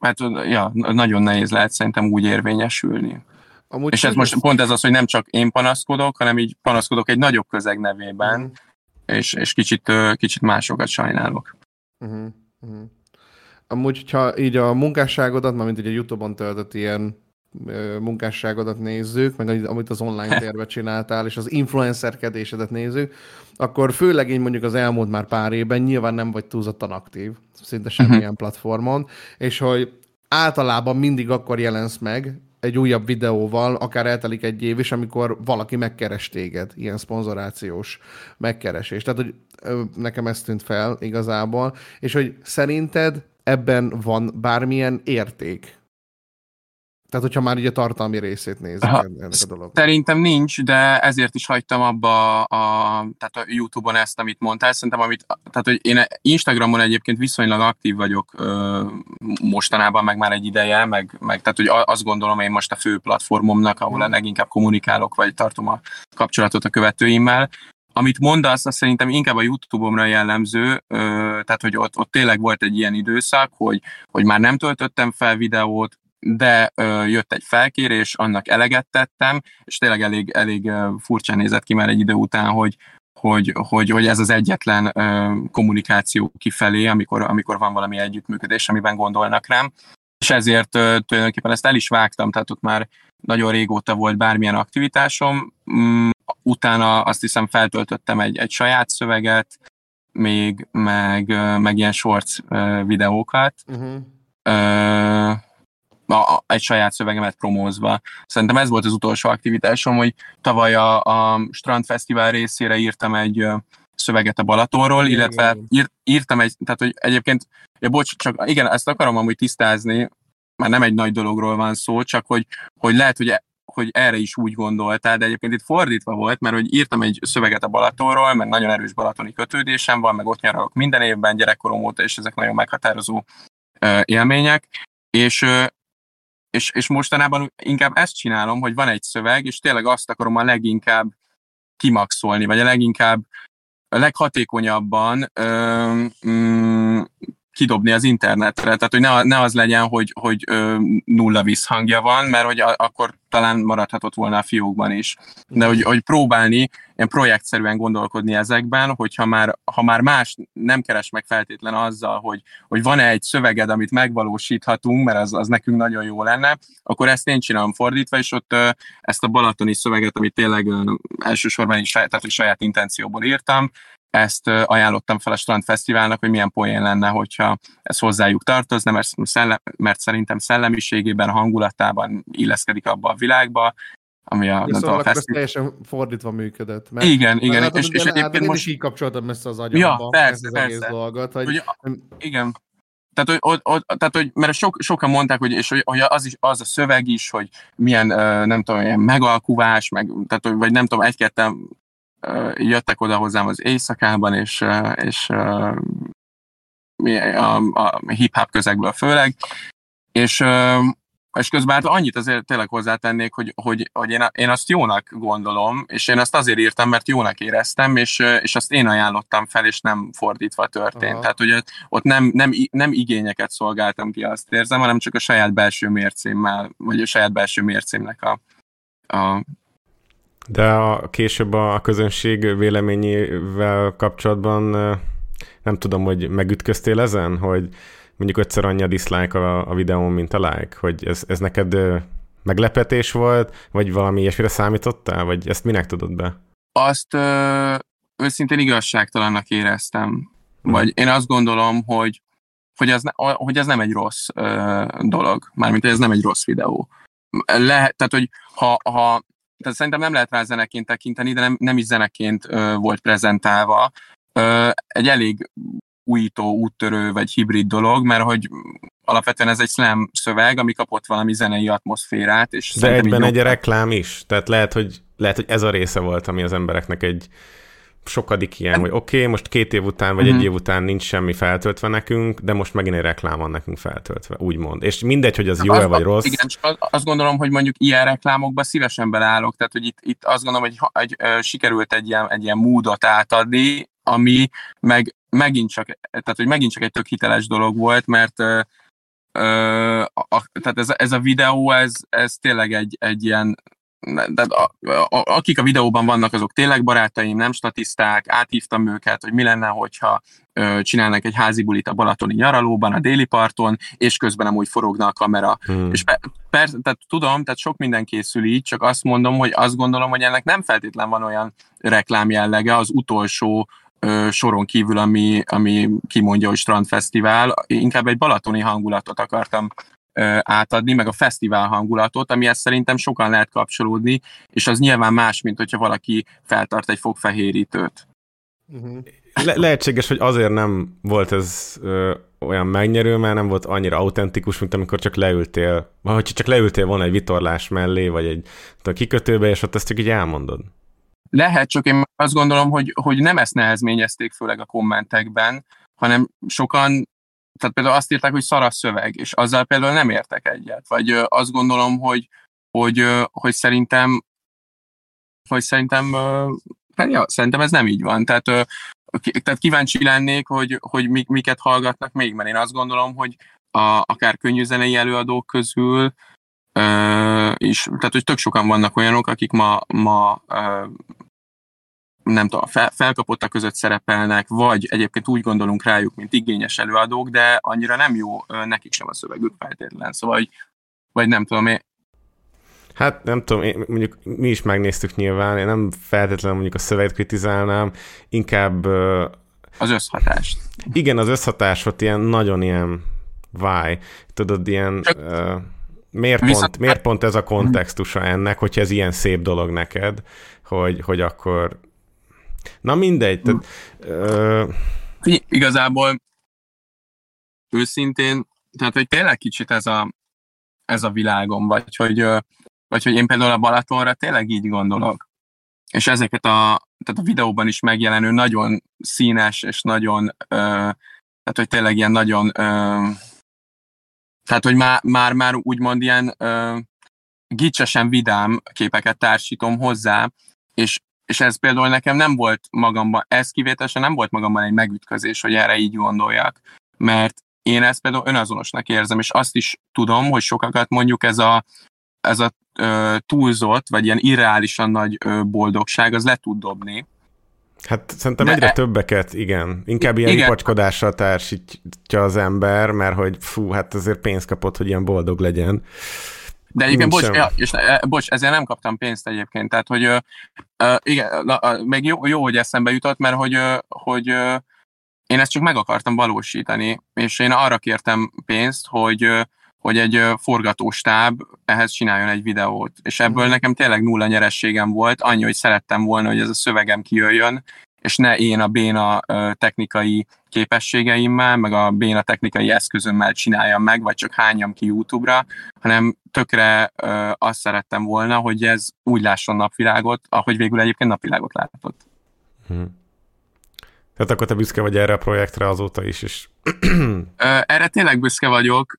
Hát ja, nagyon nehéz lehet szerintem úgy érvényesülni. Amúgy és ez most pont ez az, hogy nem csak én panaszkodok, hanem így panaszkodok egy nagyobb közeg nevében, uh-huh. és, és kicsit, kicsit másokat sajnálok. Uh-huh. Uh-huh. Amúgy, ha így a munkásságodat, mint ugye Youtube-on töltött ilyen munkásságodat nézzük, meg amit az online térbe csináltál, és az influencerkedésedet nézzük, akkor főleg én mondjuk az elmúlt már pár évben nyilván nem vagy túlzottan aktív, szinte mhm. semmilyen uh-huh. platformon, és hogy általában mindig akkor jelensz meg egy újabb videóval, akár eltelik egy év is, amikor valaki megkeres téged, ilyen szponzorációs megkeresés. Tehát, hogy nekem ez tűnt fel igazából, és hogy szerinted ebben van bármilyen érték, tehát, hogyha már így a tartalmi részét nézzük ha, ennek a dolognak. Szerintem nincs, de ezért is hagytam abba a, tehát a YouTube-on ezt, amit mondtál. Szerintem, amit, tehát, hogy én Instagramon egyébként viszonylag aktív vagyok ö, mostanában, meg már egy ideje, meg, meg tehát, hogy azt gondolom én most a fő platformomnak, ahol a leginkább kommunikálok, vagy tartom a kapcsolatot a követőimmel. Amit mondasz, az szerintem inkább a YouTube-omra jellemző, ö, tehát hogy ott, ott tényleg volt egy ilyen időszak, hogy, hogy már nem töltöttem fel videót, de ö, jött egy felkérés, annak eleget tettem, és tényleg elég, elég furcsa nézett ki már egy idő után, hogy, hogy, hogy, hogy ez az egyetlen ö, kommunikáció kifelé, amikor, amikor van valami együttműködés, amiben gondolnak rám. És ezért ö, tulajdonképpen ezt el is vágtam, tehát ott már nagyon régóta volt bármilyen aktivitásom. Mm, utána azt hiszem feltöltöttem egy, egy saját szöveget, még, meg, meg ilyen shorts videókat. Uh-huh. A, egy saját szövegemet promózva. Szerintem ez volt az utolsó aktivitásom, hogy tavaly a, a Strandfesztivál részére írtam egy szöveget a Balatonról, illetve ír, írtam egy, tehát hogy egyébként, ja bocs, csak igen, ezt akarom amúgy tisztázni, már nem egy nagy dologról van szó, csak hogy, hogy lehet, hogy hogy erre is úgy gondoltál, de egyébként itt fordítva volt, mert hogy írtam egy szöveget a Balatonról, mert nagyon erős balatoni kötődésem van, meg ott nyaralok minden évben, gyerekkorom óta, és ezek nagyon meghatározó élmények, és, és, és mostanában inkább ezt csinálom, hogy van egy szöveg, és tényleg azt akarom a leginkább kimaxolni, vagy a leginkább a leghatékonyabban ö, mm, kidobni az internetre. Tehát, hogy ne, ne az legyen, hogy, hogy ö, nulla visszhangja van, mert hogy a, akkor talán maradhatott volna a fiókban is. De hogy, hogy próbálni ilyen projektszerűen gondolkodni ezekben, hogyha már, ha már más nem keres meg feltétlen azzal, hogy, hogy van-e egy szöveged, amit megvalósíthatunk, mert az, az nekünk nagyon jó lenne, akkor ezt én csinálom fordítva, és ott ö, ezt a balatoni szöveget, amit tényleg ö, elsősorban is tehát, saját intencióból írtam, ezt ajánlottam fel a Strand Fesztiválnak, hogy milyen poén lenne, hogyha ez hozzájuk tartozna, mert, szellem, mert szerintem szellemiségében, hangulatában illeszkedik abba a világba, ami a, ja, szóval a fesztivál... teljesen fordítva működött. Mert, igen, igen. Mert és, és egyébként én most... is így kapcsoltam ezt az agyamba, ja, persze, ezt persze. egész dolgot. Hogy... Hogy, igen. Tehát, hogy, ott, ott, tehát, hogy mert sok, sokan mondták, hogy, és hogy az, is, az a szöveg is, hogy milyen, nem tudom, ilyen megalkuvás, meg, tehát, hogy, vagy nem tudom, egy-ketten jöttek oda hozzám az éjszakában, és, és a, a hip-hop közegből főleg, és, és közben hát annyit azért tényleg hozzátennék, hogy, hogy, hogy én, én azt jónak gondolom, és én azt azért írtam, mert jónak éreztem, és, és azt én ajánlottam fel, és nem fordítva történt. Aha. Tehát, hogy ott nem, nem, nem igényeket szolgáltam ki, azt érzem, hanem csak a saját belső mércémmel, vagy a saját belső mércémnek a, a de a, később a közönség véleményével kapcsolatban nem tudom, hogy megütköztél ezen, hogy mondjuk ötször annyi a dislike a, a videón, mint a like, hogy ez, ez neked meglepetés volt, vagy valami ilyesmire számítottál, vagy ezt minek tudod be? Azt ö, őszintén igazságtalannak éreztem. Vagy én azt gondolom, hogy, hogy, ez, ne, hogy ez nem egy rossz ö, dolog, mármint, hogy ez nem egy rossz videó. Lehet, tehát, hogy ha, ha tehát szerintem nem lehet rá zeneként tekinteni, de nem, nem is zeneként ö, volt prezentálva. Ö, egy elég újító, úttörő vagy hibrid dolog, mert hogy alapvetően ez egy slam szöveg, ami kapott valami zenei atmoszférát. És de egyben egy reklám is, tehát lehet hogy, lehet, hogy ez a része volt, ami az embereknek egy sokadik ilyen, hogy oké, okay, most két év után, vagy uh-huh. egy év után nincs semmi feltöltve nekünk, de most megint egy reklám van nekünk feltöltve, úgymond. És mindegy, hogy az jó-e vagy rossz. Igen, csak azt gondolom, hogy mondjuk ilyen reklámokba szívesen beleállok, tehát hogy itt, itt azt gondolom, hogy egy, egy, sikerült egy ilyen, egy ilyen módot átadni, ami meg megint csak, tehát hogy megint csak egy tök hiteles dolog volt, mert ö, ö, a, tehát ez, ez a videó, ez, ez tényleg egy, egy ilyen de a, a, akik a videóban vannak, azok tényleg barátaim, nem statiszták, áthívtam őket, hogy mi lenne, hogyha ö, csinálnak egy házi bulit a Balatoni nyaralóban, a déli parton, és közben amúgy forogna a kamera. Hmm. És per, per, tehát tudom, tehát sok minden készül így, csak azt mondom, hogy azt gondolom, hogy ennek nem feltétlen van olyan reklám jellege az utolsó ö, soron kívül, ami, ami kimondja, hogy Strandfesztivál, inkább egy balatoni hangulatot akartam átadni, meg a fesztivál hangulatot, amihez szerintem sokan lehet kapcsolódni, és az nyilván más, mint hogyha valaki feltart egy fogfehérítőt. Uh-huh. Le- lehetséges, hogy azért nem volt ez ö, olyan megnyerő, mert nem volt annyira autentikus, mint amikor csak leültél, vagy hogyha csak leültél volna egy vitorlás mellé, vagy egy a kikötőbe, és ott ezt csak így elmondod. Lehet, csak én azt gondolom, hogy, hogy nem ezt nehezményezték, főleg a kommentekben, hanem sokan tehát például azt írták, hogy szar szöveg, és azzal például nem értek egyet. Vagy ö, azt gondolom, hogy, hogy, ö, hogy szerintem hogy szerintem hát ja, szerintem ez nem így van. Tehát, ö, tehát kíváncsi lennék, hogy, hogy mik, miket hallgatnak még, mert én azt gondolom, hogy a, akár könnyűzenei előadók közül és tehát, hogy tök sokan vannak olyanok, akik ma, ma nem tudom, fel, felkapottak között szerepelnek, vagy egyébként úgy gondolunk rájuk, mint igényes előadók, de annyira nem jó nekik sem a szövegük feltétlen. Szóval, vagy, vagy nem tudom, én, Hát nem tudom, én, mondjuk mi is megnéztük nyilván, én nem feltétlenül mondjuk a szöveget kritizálnám, inkább Az összhatást. Igen, az összhatásot ilyen nagyon ilyen why. Tudod, ilyen... Uh, miért, Viszont... pont, miért pont ez a kontextusa ennek, hogyha ez ilyen szép dolog neked, hogy, hogy akkor... Na mindegy. Tehát, uh... Igazából őszintén, tehát hogy tényleg kicsit ez a, ez a világom, vagy hogy, vagy hogy én például a Balatonra tényleg így gondolok. És ezeket a, tehát a videóban is megjelenő nagyon színes, és nagyon, tehát hogy tényleg ilyen nagyon, tehát hogy már, már, már úgymond ilyen gicsesen vidám képeket társítom hozzá, és, és ez például nekem nem volt magamban, ez kivételesen nem volt magamban egy megütközés, hogy erre így gondoljak, mert én ezt például önazonosnak érzem, és azt is tudom, hogy sokakat mondjuk ez a, ez a ö, túlzott, vagy ilyen irreálisan nagy ö, boldogság, az le tud dobni. Hát szerintem De egyre e... többeket, igen. Inkább ilyen igen. ipacskodással társítja az ember, mert hogy fú, hát azért pénzt kapott, hogy ilyen boldog legyen. De egyébként, bocs, ja, és, e, bocs, ezért nem kaptam pénzt egyébként, tehát, hogy igen, na, meg jó, jó, hogy eszembe jutott, mert hogy, hogy én ezt csak meg akartam valósítani, és én arra kértem pénzt, hogy, hogy egy forgatóstáb ehhez csináljon egy videót. És ebből mhm. nekem tényleg nulla nyerességem volt, annyi, hogy szerettem volna, hogy ez a szövegem kijöjjön, és ne én a béna technikai képességeimmel, meg a béna technikai eszközömmel csináljam meg, vagy csak hányam ki YouTube-ra, hanem tökre azt szerettem volna, hogy ez úgy lásson napvilágot, ahogy végül egyébként napvilágot látott. Hmm. Tehát akkor te büszke vagy erre a projektre azóta is, és... erre tényleg büszke vagyok,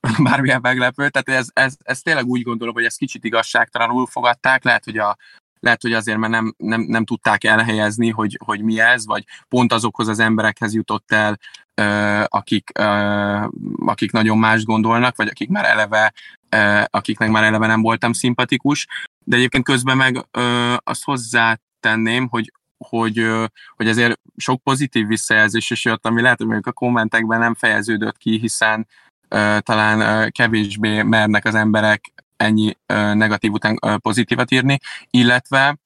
bármilyen meglepő, tehát ez, ez, ez tényleg úgy gondolom, hogy ezt kicsit igazságtalanul fogadták, lehet, hogy a, lehet, hogy azért, mert nem, nem, nem tudták elhelyezni, hogy, hogy mi ez, vagy pont azokhoz az emberekhez jutott el, akik, akik nagyon más gondolnak, vagy akik már eleve, akiknek már eleve nem voltam szimpatikus, de egyébként közben meg azt hozzátenném, hogy hogy, hogy ezért sok pozitív visszajelzés is jött, ami lehet, hogy a kommentekben nem fejeződött ki, hiszen talán kevésbé mernek az emberek ennyi negatív után pozitívat írni, illetve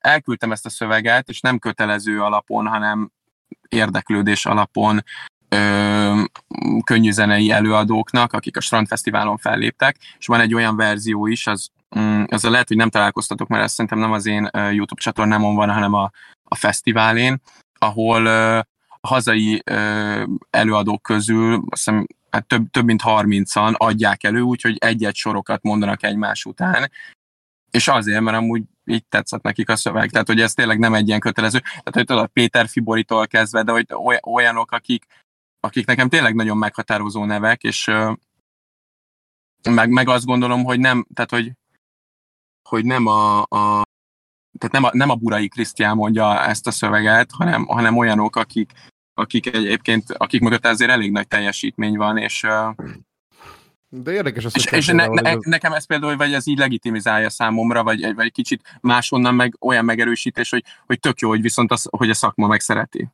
elküldtem ezt a szöveget, és nem kötelező alapon, hanem érdeklődés alapon ö, könnyű zenei előadóknak, akik a Strandfesztiválon felléptek, és van egy olyan verzió is, az Mm, ezzel lehet, hogy nem találkoztatok, mert ez szerintem nem az én YouTube csatornámon van, hanem a, a fesztiválén, ahol a hazai előadók közül azt hiszem, hát több, több mint 30-an adják elő, úgyhogy egy-egy sorokat mondanak egymás után, és azért, mert amúgy így tetszett nekik a szöveg. Tehát, hogy ez tényleg nem egy ilyen kötelező. Tehát, hogy tudod, Péter Fiboritól kezdve, de hogy olyanok, akik, akik nekem tényleg nagyon meghatározó nevek, és meg, meg azt gondolom, hogy nem, tehát, hogy hogy nem a, a tehát nem a, nem a Burai Krisztián mondja ezt a szöveget, hanem, hanem olyanok, akik, akik egyébként, akik mögött ezért elég nagy teljesítmény van, és de érdekes az, és, és ne, ne, az... nekem ez például, vagy ez így legitimizálja számomra, vagy, vagy kicsit máshonnan meg olyan megerősítés, hogy, hogy tök jó, hogy viszont az, hogy a szakma megszereti.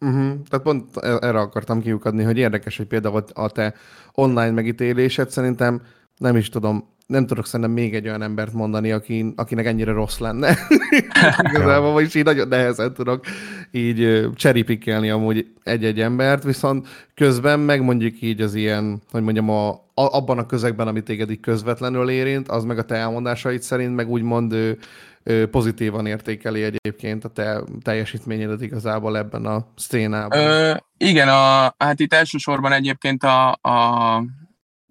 Uh-huh. Tehát pont e- erre akartam kiukadni, hogy érdekes, hogy például a te online megítélésed szerintem nem is tudom, nem tudok szerintem még egy olyan embert mondani, aki, akinek ennyire rossz lenne. Igazából, vagyis így nagyon nehezen tudok így cseripikkelni amúgy egy-egy embert, viszont közben meg mondjuk így az ilyen, hogy mondjam, a, abban a közegben, amit téged így közvetlenül érint, az meg a te elmondásait szerint meg úgymond ő, ő pozitívan értékeli egyébként a te teljesítményedet igazából ebben a szténában. Ö, igen, a, hát itt elsősorban egyébként a, a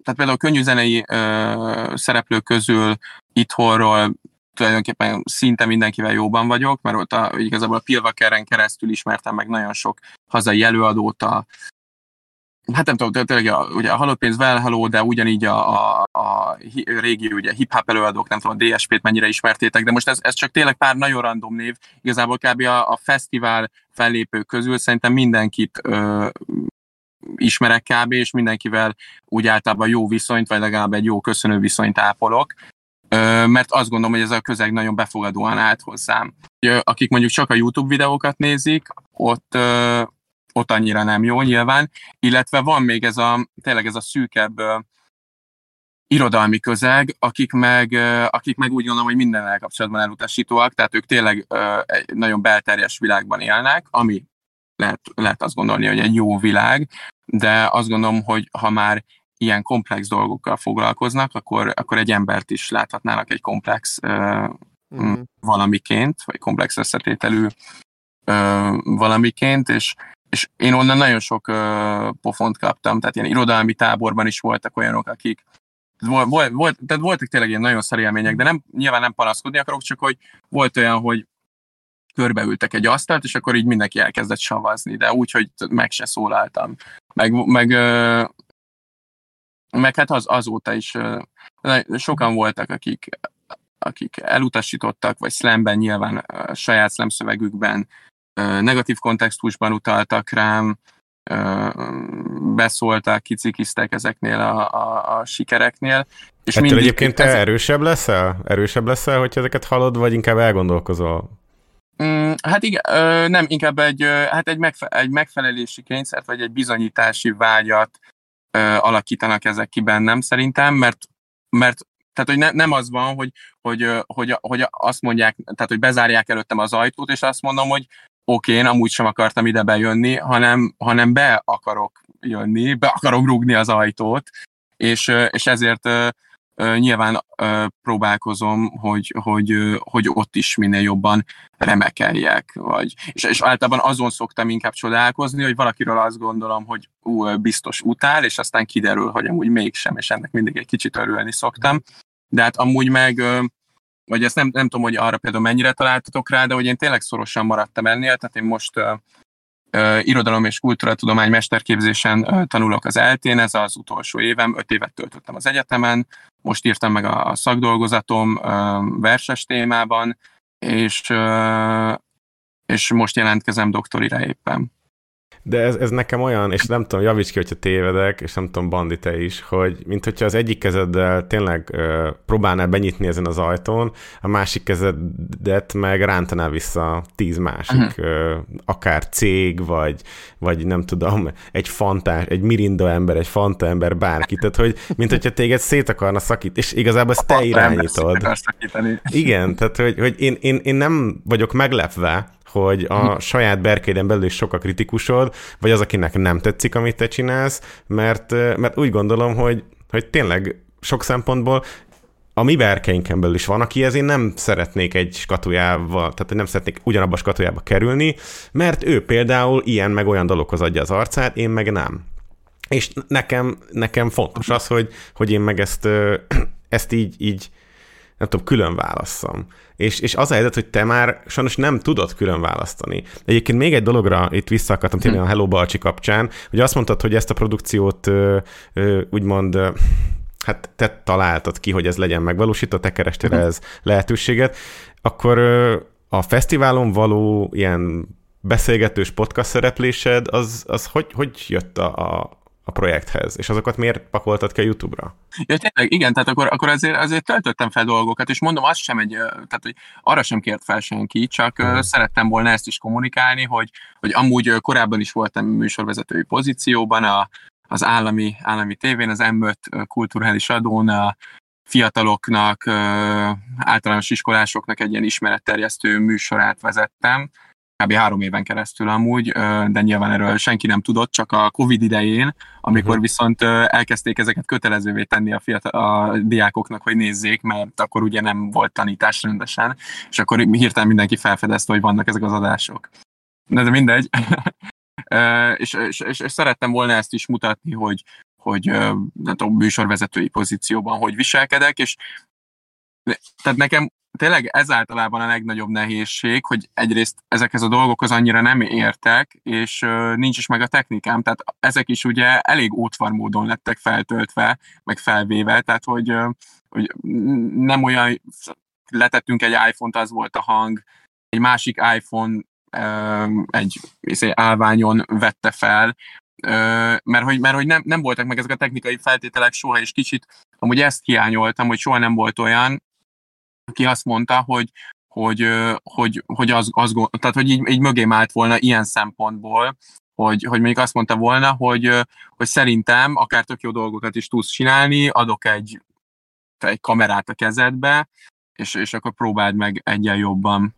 tehát például a könnyűzenei ö, szereplők közül itthonról tulajdonképpen szinte mindenkivel jóban vagyok, mert ott a, igazából a Pilvakeren keresztül ismertem meg nagyon sok hazai előadót, a, hát nem tudom, tényleg a, ugye a Halott Pénz Well Hello, de ugyanígy a, a, a régi ugye hip-hop előadók, nem tudom, a DSP-t mennyire ismertétek, de most ez, ez csak tényleg pár nagyon random név, igazából kb. a, a fesztivál fellépők közül szerintem mindenkit ö, ismerek kb. és mindenkivel úgy általában jó viszonyt, vagy legalább egy jó köszönő viszonyt ápolok, mert azt gondolom, hogy ez a közeg nagyon befogadóan állt hozzám. Akik mondjuk csak a YouTube videókat nézik, ott, ott annyira nem jó nyilván, illetve van még ez a, tényleg ez a szűkebb irodalmi közeg, akik meg, akik meg úgy gondolom, hogy minden kapcsolatban elutasítóak, tehát ők tényleg egy nagyon belterjes világban élnek, ami lehet, lehet azt gondolni, hogy egy jó világ, de azt gondolom, hogy ha már ilyen komplex dolgokkal foglalkoznak, akkor, akkor egy embert is láthatnának egy komplex uh, mm. valamiként, vagy komplex összetételű uh, valamiként, és, és én onnan nagyon sok uh, pofont kaptam, tehát ilyen irodalmi táborban is voltak olyanok, akik volt, volt, tehát voltak tényleg ilyen nagyon szerélmények, de nem, nyilván nem panaszkodni akarok, csak hogy volt olyan, hogy körbeültek egy asztalt, és akkor így mindenki elkezdett savazni, de úgy, hogy meg se szólaltam. Meg, meg, meg hát az, azóta is sokan voltak, akik, akik elutasítottak, vagy slamben nyilván a saját slam szövegükben negatív kontextusban utaltak rám, beszóltak, kicikiztek ezeknél a, a, a sikereknél. És Ettől egyébként te ezek... erősebb leszel? Erősebb leszel, hogyha ezeket hallod, vagy inkább elgondolkozol? Mm, hát igen, nem, inkább egy, hát egy, megfe- egy megfelelési kényszert, vagy egy bizonyítási vágyat alakítanak ezek ki bennem szerintem, mert, mert tehát, hogy ne, nem az van, hogy, hogy, hogy, hogy azt mondják, tehát, hogy bezárják előttem az ajtót, és azt mondom, hogy oké, okay, én amúgy sem akartam ide bejönni, hanem, hanem be akarok jönni, be akarom rúgni az ajtót, és, és ezért nyilván próbálkozom, hogy, hogy, hogy ott is minél jobban remekeljek. Vagy, és, és általában azon szoktam inkább csodálkozni, hogy valakiről azt gondolom, hogy ú, biztos utál, és aztán kiderül, hogy amúgy mégsem, és ennek mindig egy kicsit örülni szoktam. De hát amúgy meg vagy ezt nem, nem tudom, hogy arra például mennyire találtatok rá, de hogy én tényleg szorosan maradtam ennél, tehát én most irodalom és kultúratudomány mesterképzésen tanulok az eltén, ez az utolsó évem, öt évet töltöttem az egyetemen, most írtam meg a, szakdolgozatom verses témában, és, és most jelentkezem doktorira éppen. De ez, ez nekem olyan, és nem tudom, javíts ki, hogyha tévedek, és nem tudom, Bandi te is, hogy mint hogyha az egyik kezeddel tényleg ö, próbálnál benyitni ezen az ajtón, a másik kezedet meg rántanál vissza tíz másik, uh-huh. ö, akár cég, vagy, vagy nem tudom, egy fantás, egy mirinda ember, egy fanta ember, bárki. Tehát, hogy mint hogyha téged szét akarna szakítani, és igazából ezt te irányítod. Igen, tehát, hogy, hogy én, én, én nem vagyok meglepve, hogy a hm. saját berkéden belül is sok a kritikusod, vagy az, akinek nem tetszik, amit te csinálsz, mert, mert úgy gondolom, hogy, hogy tényleg sok szempontból a mi berkeinken belül is van, aki ezért nem szeretnék egy skatujába, tehát nem szeretnék ugyanabba a skatujába kerülni, mert ő például ilyen meg olyan dologhoz adja az arcát, én meg nem. És nekem, nekem fontos az, hogy, hogy én meg ezt, ezt így, így nem tudom, külön válasszam. És, és az a helyzet, hogy te már sajnos nem tudod külön választani. Egyébként még egy dologra itt vissza akartam térni hm. a Hello Balcsi kapcsán, hogy azt mondtad, hogy ezt a produkciót ö, ö, úgymond ö, hát te találtad ki, hogy ez legyen megvalósítva, te kerestél hm. ez lehetőséget, akkor a fesztiválon való ilyen beszélgetős podcast szereplésed, az, az hogy, hogy jött a, a, a projekthez, és azokat miért pakoltad ki a YouTube-ra? Ja, tényleg, igen, tehát akkor, akkor azért, azért töltöttem fel dolgokat, és mondom, az sem egy, tehát hogy arra sem kért fel senki, csak hmm. szerettem volna ezt is kommunikálni, hogy, hogy amúgy korábban is voltam műsorvezetői pozícióban, a, az állami, állami tévén, az M5 kulturális adón, a fiataloknak, általános iskolásoknak egy ilyen ismeretterjesztő műsorát vezettem, kb. három éven keresztül amúgy, de nyilván erről senki nem tudott, csak a Covid idején, amikor uh-huh. viszont elkezdték ezeket kötelezővé tenni a, fiatal, a diákoknak, hogy nézzék, mert akkor ugye nem volt tanítás rendesen, és akkor hirtelen mindenki felfedezte, hogy vannak ezek az adások. De, de mindegy. és, és, és, és szerettem volna ezt is mutatni, hogy, hogy nem tudom, műsorvezetői pozícióban hogy viselkedek, és tehát nekem tényleg ez általában a legnagyobb nehézség, hogy egyrészt ezekhez a dolgokhoz annyira nem értek, és nincs is meg a technikám, tehát ezek is ugye elég útvar módon lettek feltöltve, meg felvéve, tehát hogy, hogy nem olyan, letettünk egy iPhone-t, az volt a hang, egy másik iPhone uh, egy izé, állványon vette fel, mert hogy, mert hogy nem, nem voltak meg ezek a technikai feltételek soha, és kicsit amúgy ezt hiányoltam, hogy soha nem volt olyan, aki azt mondta, hogy, hogy, hogy, hogy az, az, tehát, hogy így, így mögém állt volna ilyen szempontból, hogy, hogy mondjuk azt mondta volna, hogy, hogy szerintem akár tök jó dolgokat is tudsz csinálni, adok egy egy kamerát a kezedbe, és, és akkor próbáld meg egyen jobban.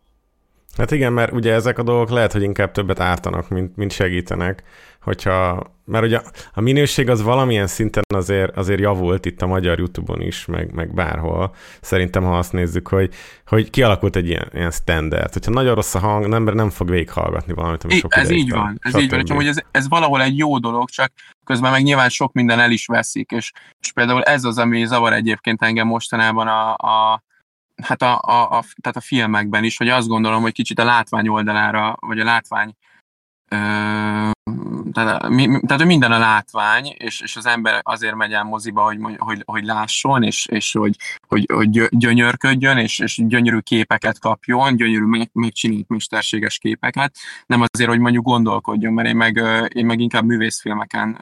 Hát igen, mert ugye ezek a dolgok lehet, hogy inkább többet ártanak, mint, mint segítenek, hogyha, mert ugye a minőség az valamilyen szinten azért, azért javult itt a magyar Youtube-on is, meg, meg bárhol. Szerintem, ha azt nézzük, hogy, hogy kialakult egy ilyen, ilyen standard. Hogyha nagyon rossz a hang, ember nem fog végighallgatni valamit, ami sok Ez így van, ez így van, csak hogy ez, ez valahol egy jó dolog, csak közben meg nyilván sok minden el is veszik, és, és például ez az, ami zavar egyébként engem mostanában a, a hát a, a, a, tehát a filmekben is, hogy azt gondolom, hogy kicsit a látvány oldalára, vagy a látvány ö, tehát, mi, tehát minden a látvány, és, és az ember azért megy el moziba, hogy, hogy, hogy lásson, és, és hogy, hogy, hogy gyönyörködjön, és, és gyönyörű képeket kapjon, gyönyörű meg, megcsinált mesterséges képeket, nem azért, hogy mondjuk gondolkodjon, mert én meg, én meg inkább művészfilmeken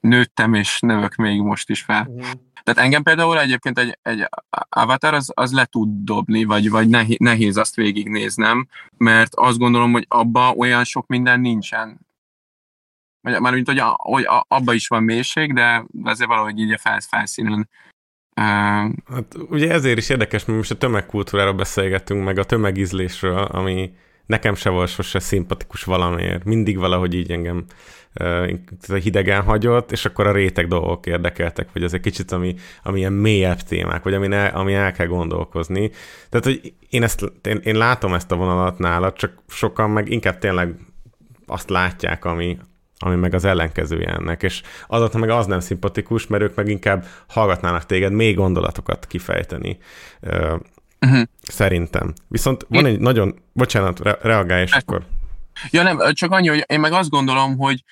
nőttem, és növök még most is fel. Uh-huh. Tehát engem például egyébként egy, egy avatar az, az le tud dobni, vagy, vagy nehéz, nehéz azt végignéznem, mert azt gondolom, hogy abba olyan sok minden nincsen. Már mint hogy, a, hogy a, abba is van mélység, de azért valahogy így a felsz, felszínen hát ugye ezért is érdekes, mert most a tömegkultúráról beszélgetünk, meg a tömegízlésről, ami nekem se volt sose szimpatikus valamiért. Mindig valahogy így engem uh, hidegen hagyott, és akkor a réteg dolgok érdekeltek, vagy ez egy kicsit, ami, ami ilyen mélyebb témák, vagy ami, ne, ami el kell gondolkozni. Tehát, hogy én, ezt, én, én látom ezt a vonalat nála, csak sokan meg inkább tényleg azt látják, ami, ami meg az ellenkezője ennek, és azoknak meg az nem szimpatikus, mert ők meg inkább hallgatnának téged még gondolatokat kifejteni. Uh-huh. Szerintem. Viszont van egy nagyon, bocsánat, re- reagálj, és hát- akkor... Ja nem, csak annyi, hogy én meg azt gondolom, hogy,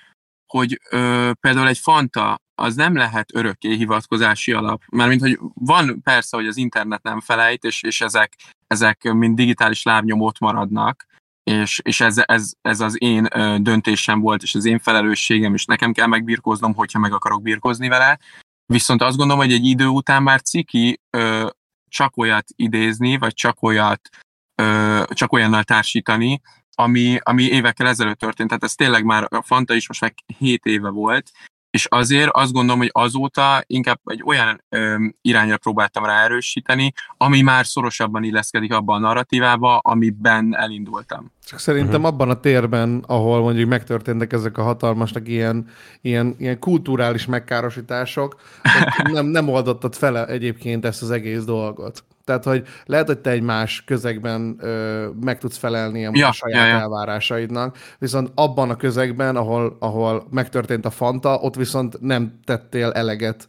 hogy ö, például egy Fanta az nem lehet örökké hivatkozási alap. Mármint, hogy van persze, hogy az internet nem felejt, és, és ezek, ezek mind digitális lábnyomót maradnak, és, és ez, ez, ez az én döntésem volt, és az én felelősségem, és nekem kell megbirkóznom, hogyha meg akarok birkózni vele. Viszont azt gondolom, hogy egy idő után már ciki ö, csak olyat idézni, vagy csak olyat, ö, csak olyannal társítani, ami, ami évekkel ezelőtt történt. Tehát ez tényleg már a Fanta is most meg 7 éve volt, és azért azt gondolom, hogy azóta inkább egy olyan ö, irányra próbáltam ráerősíteni, ami már szorosabban illeszkedik abban a narratívába, amiben elindultam. Csak szerintem uh-huh. abban a térben, ahol mondjuk megtörténtek ezek a hatalmasnak ilyen, ilyen, ilyen kulturális megkárosítások, nem, nem oldottad fel egyébként ezt az egész dolgot. Tehát, hogy lehet, hogy te egy más közegben ö, meg tudsz felelni a, ja, saját ja, ja. elvárásaidnak, viszont abban a közegben, ahol, ahol megtörtént a Fanta, ott viszont nem tettél eleget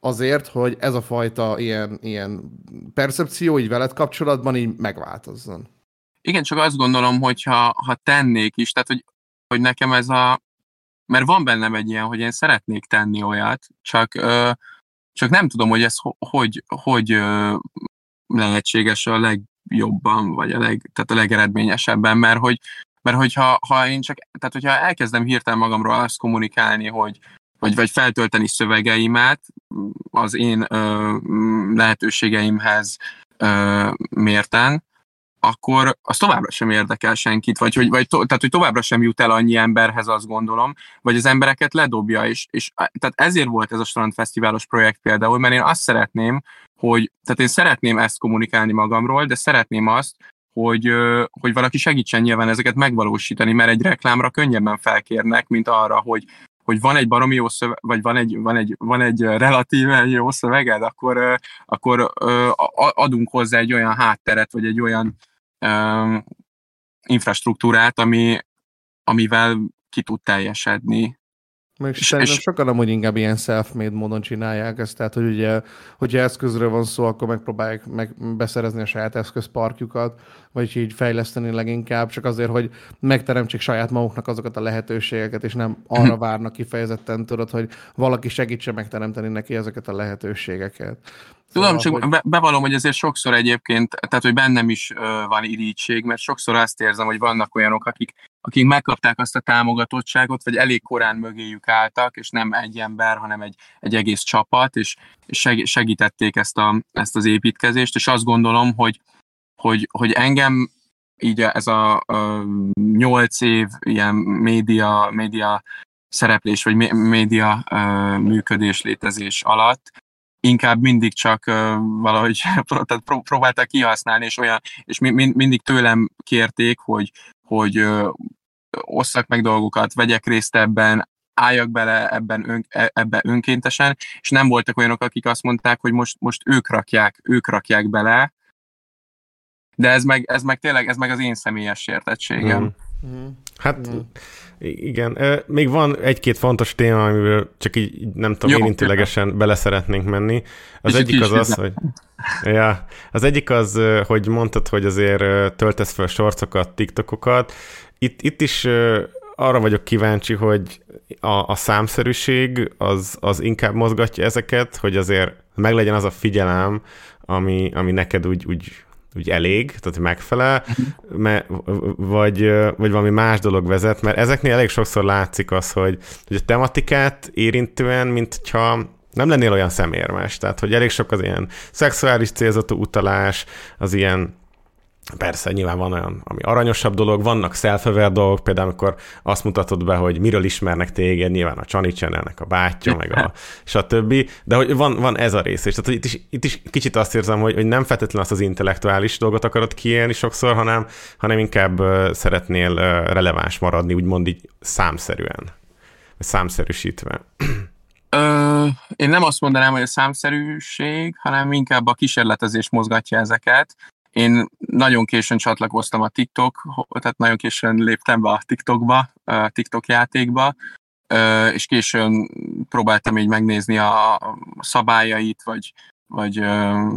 azért, hogy ez a fajta ilyen, ilyen percepció így veled kapcsolatban így megváltozzon. Igen, csak azt gondolom, hogy ha, ha tennék is, tehát hogy, hogy nekem ez a... Mert van bennem egy ilyen, hogy én szeretnék tenni olyat, csak, ö, csak nem tudom, hogy ez hogy, hogy ö, lehetséges a legjobban, vagy a, leg, tehát a legeredményesebben, mert hogy, mert hogyha ha én csak, tehát hogyha elkezdem hirtelen magamról azt kommunikálni, hogy vagy, vagy feltölteni szövegeimet az én ö, lehetőségeimhez ö, mérten, akkor az továbbra sem érdekel senkit, vagy, hogy, vagy to, tehát, hogy továbbra sem jut el annyi emberhez, azt gondolom, vagy az embereket ledobja, és, és tehát ezért volt ez a strandfesztiválos projekt például, mert én azt szeretném, hogy, tehát én szeretném ezt kommunikálni magamról, de szeretném azt, hogy, hogy valaki segítsen nyilván ezeket megvalósítani, mert egy reklámra könnyebben felkérnek, mint arra, hogy, hogy van egy baromi jó szöveg, vagy van egy, van egy, van egy relatíven jó szöveged, akkor, akkor adunk hozzá egy olyan hátteret, vagy egy olyan um, infrastruktúrát, ami, amivel ki tud teljesedni. Meg és, szerintem és... sokan amúgy inkább ilyen self-made módon csinálják ezt, tehát hogy ugye, hogyha eszközről van szó, akkor megpróbálják meg beszerezni a saját eszközparkjukat, vagy így fejleszteni leginkább, csak azért, hogy megteremtsék saját maguknak azokat a lehetőségeket, és nem arra várnak kifejezetten, tudod, hogy valaki segítse megteremteni neki ezeket a lehetőségeket. Tudom, csak hogy... bevallom, hogy ezért sokszor egyébként, tehát hogy bennem is uh, van irítség, mert sokszor azt érzem, hogy vannak olyanok, akik, akik megkapták azt a támogatottságot, vagy elég korán mögéjük álltak, és nem egy ember, hanem egy, egy egész csapat, és, és segítették ezt, a, ezt az építkezést, és azt gondolom, hogy, hogy, hogy engem így ez a nyolc év ilyen média, média szereplés, vagy média működés, létezés alatt inkább mindig csak valahogy tehát pró- próbálták kihasználni, és olyan, és mi, mi, mindig tőlem kérték, hogy, hogy osszak meg dolgokat, vegyek részt ebben, álljak bele ebben, ön, e, ebben önkéntesen, és nem voltak olyanok, akik azt mondták, hogy most, most ők rakják, ők rakják bele, de ez meg, ez meg tényleg, ez meg az én személyes sértettségem. Mm. Mm. Hát mm. igen, még van egy-két fontos téma, amivel csak így nem tudom, Jó, érintőlegesen bele szeretnénk menni. Az egyik az az, hogy ja, az egyik az, hogy mondtad, hogy azért töltesz fel sorcokat, TikTokokat. Itt, itt is arra vagyok kíváncsi, hogy a, a számszerűség az, az inkább mozgatja ezeket, hogy azért meglegyen az a figyelem, ami, ami neked úgy, úgy úgy elég, tehát megfelel, me, vagy, vagy valami más dolog vezet, mert ezeknél elég sokszor látszik az, hogy, hogy a tematikát érintően, mint ha nem lennél olyan szemérmes, tehát hogy elég sok az ilyen szexuális célzatú utalás, az ilyen Persze, nyilván van olyan, ami aranyosabb dolog, vannak self dolgok, például amikor azt mutatod be, hogy miről ismernek téged, nyilván a Csani Channelnek a bátyja, meg a stb. De hogy van, van ez a rész, és tehát itt is, itt is kicsit azt érzem, hogy, hogy nem feltétlenül azt az intellektuális dolgot akarod kiélni sokszor, hanem, hanem inkább szeretnél releváns maradni, úgymond így számszerűen, számszerűsítve. Ö, én nem azt mondanám, hogy a számszerűség, hanem inkább a kísérletezés mozgatja ezeket. Én nagyon későn csatlakoztam a TikTok, tehát nagyon későn léptem be a TikTokba, a TikTok játékba, és későn próbáltam így megnézni a szabályait, vagy, vagy,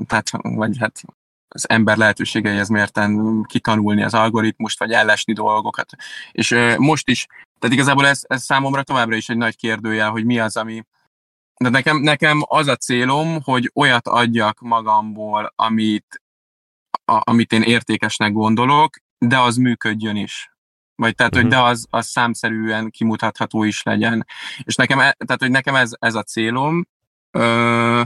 tehát, vagy hát az ember lehetőségeihez mérten kitanulni az algoritmust, vagy ellesni dolgokat. És most is, tehát igazából ez, ez számomra továbbra is egy nagy kérdőjel, hogy mi az, ami, de nekem, nekem az a célom, hogy olyat adjak magamból, amit a, amit én értékesnek gondolok, de az működjön is. Vagy tehát, uh-huh. hogy mhm. de az, az számszerűen kimutatható is legyen. És nekem, e, tehát, hogy nekem ez, ez a célom, ö,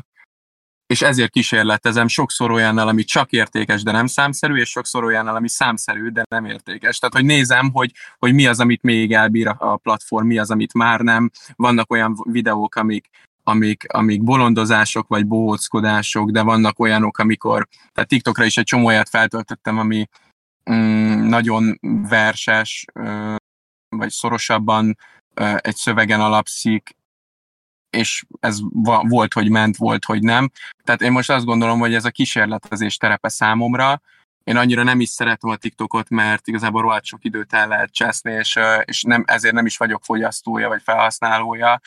és ezért kísérletezem sokszor olyannal, ami csak értékes, de nem számszerű, és sokszor olyannal, ami számszerű, de nem értékes. Tehát, hogy nézem, hogy, hogy mi az, amit még elbír a platform, mi az, amit már nem. Vannak olyan videók, amik, amik, amik bolondozások vagy bohóckodások, de vannak olyanok, amikor, tehát TikTokra is egy csomó olyat feltöltöttem, ami mm, nagyon verses, vagy szorosabban egy szövegen alapszik, és ez volt, hogy ment, volt, hogy nem. Tehát én most azt gondolom, hogy ez a kísérletezés terepe számomra, én annyira nem is szeretem a TikTokot, mert igazából rohadt sok időt el lehet cseszni, és, és nem, ezért nem is vagyok fogyasztója vagy felhasználója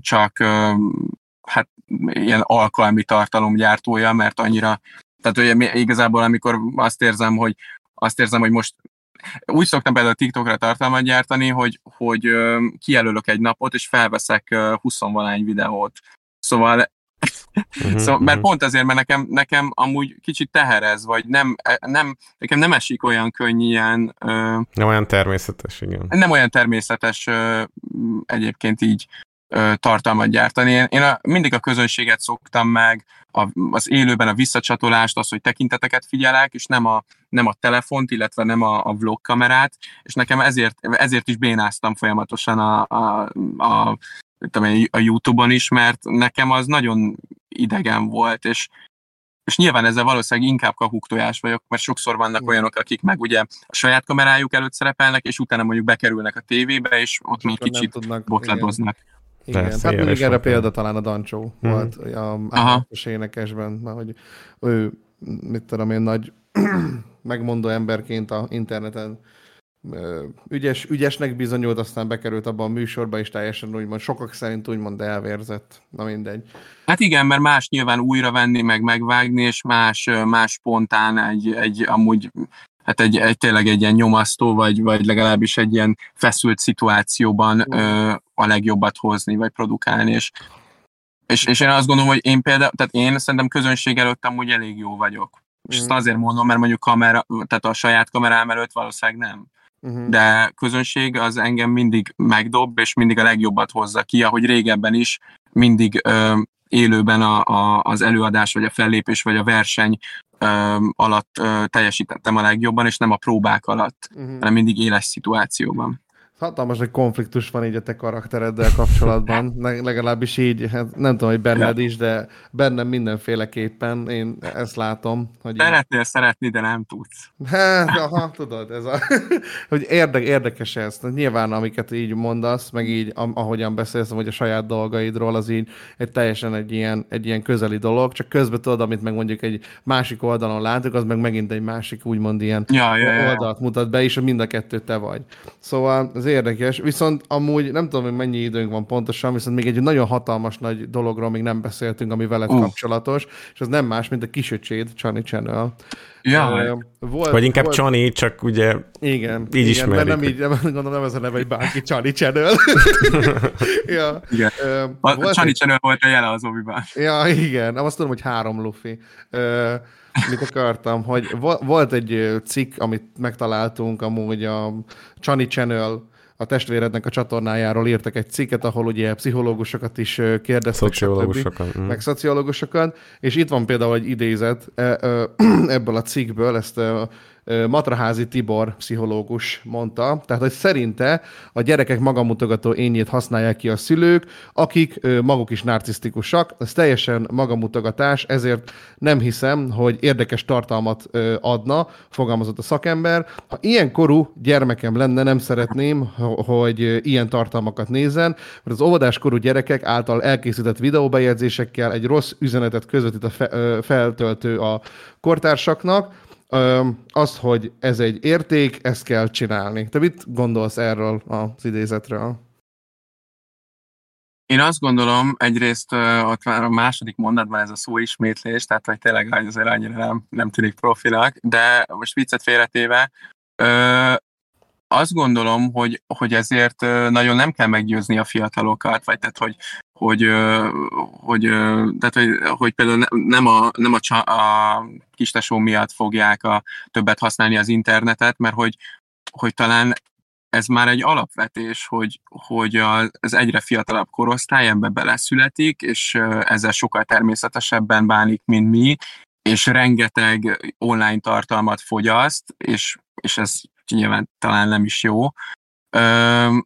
csak hát ilyen alkalmi tartalomgyártója, mert annyira, tehát ugye igazából amikor azt érzem, hogy azt érzem, hogy most úgy szoktam például TikTokra tartalmat gyártani, hogy, hogy kijelölök egy napot, és felveszek 20 valány videót. Szóval Uh-huh, szóval, mert uh-huh. pont azért, mert nekem, nekem amúgy kicsit teherez, vagy nem, e, nem, nekem nem esik olyan könnyen. Uh, nem olyan természetes, igen. Nem olyan természetes uh, egyébként így uh, tartalmat gyártani. Én, én a, mindig a közönséget szoktam meg, a, az élőben a visszacsatolást, az, hogy tekinteteket figyelek, és nem a, nem a telefont, illetve nem a, a vlog kamerát, és nekem ezért, ezért is bénáztam folyamatosan a, a, a tudom, a Youtube-on is, mert nekem az nagyon idegen volt, és, és nyilván ezzel valószínűleg inkább kakuktojás vagyok, mert sokszor vannak olyanok, akik meg ugye a saját kamerájuk előtt szerepelnek, és utána mondjuk bekerülnek a tévébe, és ott még kicsit tudnak, botladoznak. Igen, igen hát még erre példa talán a Dancsó hmm. volt a állatos énekesben, mert hogy ő, mit tudom én, nagy megmondó emberként a interneten ügyes, ügyesnek bizonyult, aztán bekerült abban a műsorba, és teljesen úgymond, sokak szerint úgymond elvérzett. Na mindegy. Hát igen, mert más nyilván újra venni, meg megvágni, és más, más spontán egy, egy amúgy hát egy, egy, tényleg egy ilyen nyomasztó, vagy, vagy legalábbis egy ilyen feszült szituációban ö, a legjobbat hozni, vagy produkálni, és, és, és én azt gondolom, hogy én például, tehát én szerintem közönség előtt amúgy elég jó vagyok. És mm. ezt azért mondom, mert mondjuk kamera, tehát a saját kamerám előtt valószínűleg nem. Uh-huh. De közönség az engem mindig megdob, és mindig a legjobbat hozza ki, ahogy régebben is mindig ö, élőben a, a, az előadás, vagy a fellépés, vagy a verseny ö, alatt ö, teljesítettem a legjobban, és nem a próbák alatt, uh-huh. hanem mindig éles szituációban. Hatalmas egy konfliktus van így a te karaktereddel kapcsolatban, legalábbis így, hát nem tudom, hogy benned is, de bennem mindenféleképpen, én ezt látom. Hogy Szeretnél szeretni, de nem tudsz. Hát, aha, tudod, ez a, hogy érde, érdekes ez. Nyilván, amiket így mondasz, meg így, ahogyan beszélsz, hogy a saját dolgaidról, az így egy teljesen egy ilyen, egy ilyen közeli dolog, csak közben tudod, amit meg mondjuk egy másik oldalon látok, az meg megint egy másik úgymond ilyen ja, ja, ja. oldalt mutat be, és mind a kettő te vagy. Szóval az érdekes, viszont amúgy nem tudom, hogy mennyi időnk van pontosan, viszont még egy nagyon hatalmas nagy dologról még nem beszéltünk, ami veled uh. kapcsolatos, és az nem más, mint a kisöcséd, Csani Channel. Ja. Uh, volt, Vagy inkább volt... Csani, csak ugye igen, így igen, ismerik. nem így, nem, gondolom nem ez a neve, hogy bárki Csani Channel. ja. Igen. Uh, a Csani egy... Channel volt a jele az obi Ja, igen. Azt tudom, hogy három lufi. Uh, mit akartam, hogy volt egy cikk, amit megtaláltunk amúgy a Csani Channel a testvérednek a csatornájáról írtak egy cikket, ahol ugye pszichológusokat is kérdeztek, szociológusokat, mm. meg szociológusokat, és itt van például egy idézet e, ebből a cikkből, ezt Matraházi Tibor pszichológus mondta, tehát hogy szerinte a gyerekek magamutogató énjét használják ki a szülők, akik maguk is narcisztikusak, ez teljesen magamutogatás, ezért nem hiszem, hogy érdekes tartalmat adna, fogalmazott a szakember. Ha ilyen korú gyermekem lenne, nem szeretném, hogy ilyen tartalmakat nézzen, mert az óvodás korú gyerekek által elkészített videóbejegyzésekkel egy rossz üzenetet közvetít a feltöltő a kortársaknak, azt, hogy ez egy érték, ezt kell csinálni. Te mit gondolsz erről az idézetről? Én azt gondolom, egyrészt ott már a második mondatban ez a szó ismétlés, tehát hogy tényleg azért annyira nem, nem tűnik profinak, de most viccet félretéve, azt gondolom, hogy, hogy ezért nagyon nem kell meggyőzni a fiatalokat, vagy tehát, hogy, hogy, hogy, tehát, hogy, hogy például nem a, nem a, a kistesó miatt fogják a többet használni az internetet, mert hogy, hogy talán ez már egy alapvetés, hogy, hogy az egyre fiatalabb korosztály ebbe beleszületik, és ezzel sokkal természetesebben bánik, mint mi, és rengeteg online tartalmat fogyaszt, és, és ez nyilván talán nem is jó. Ö,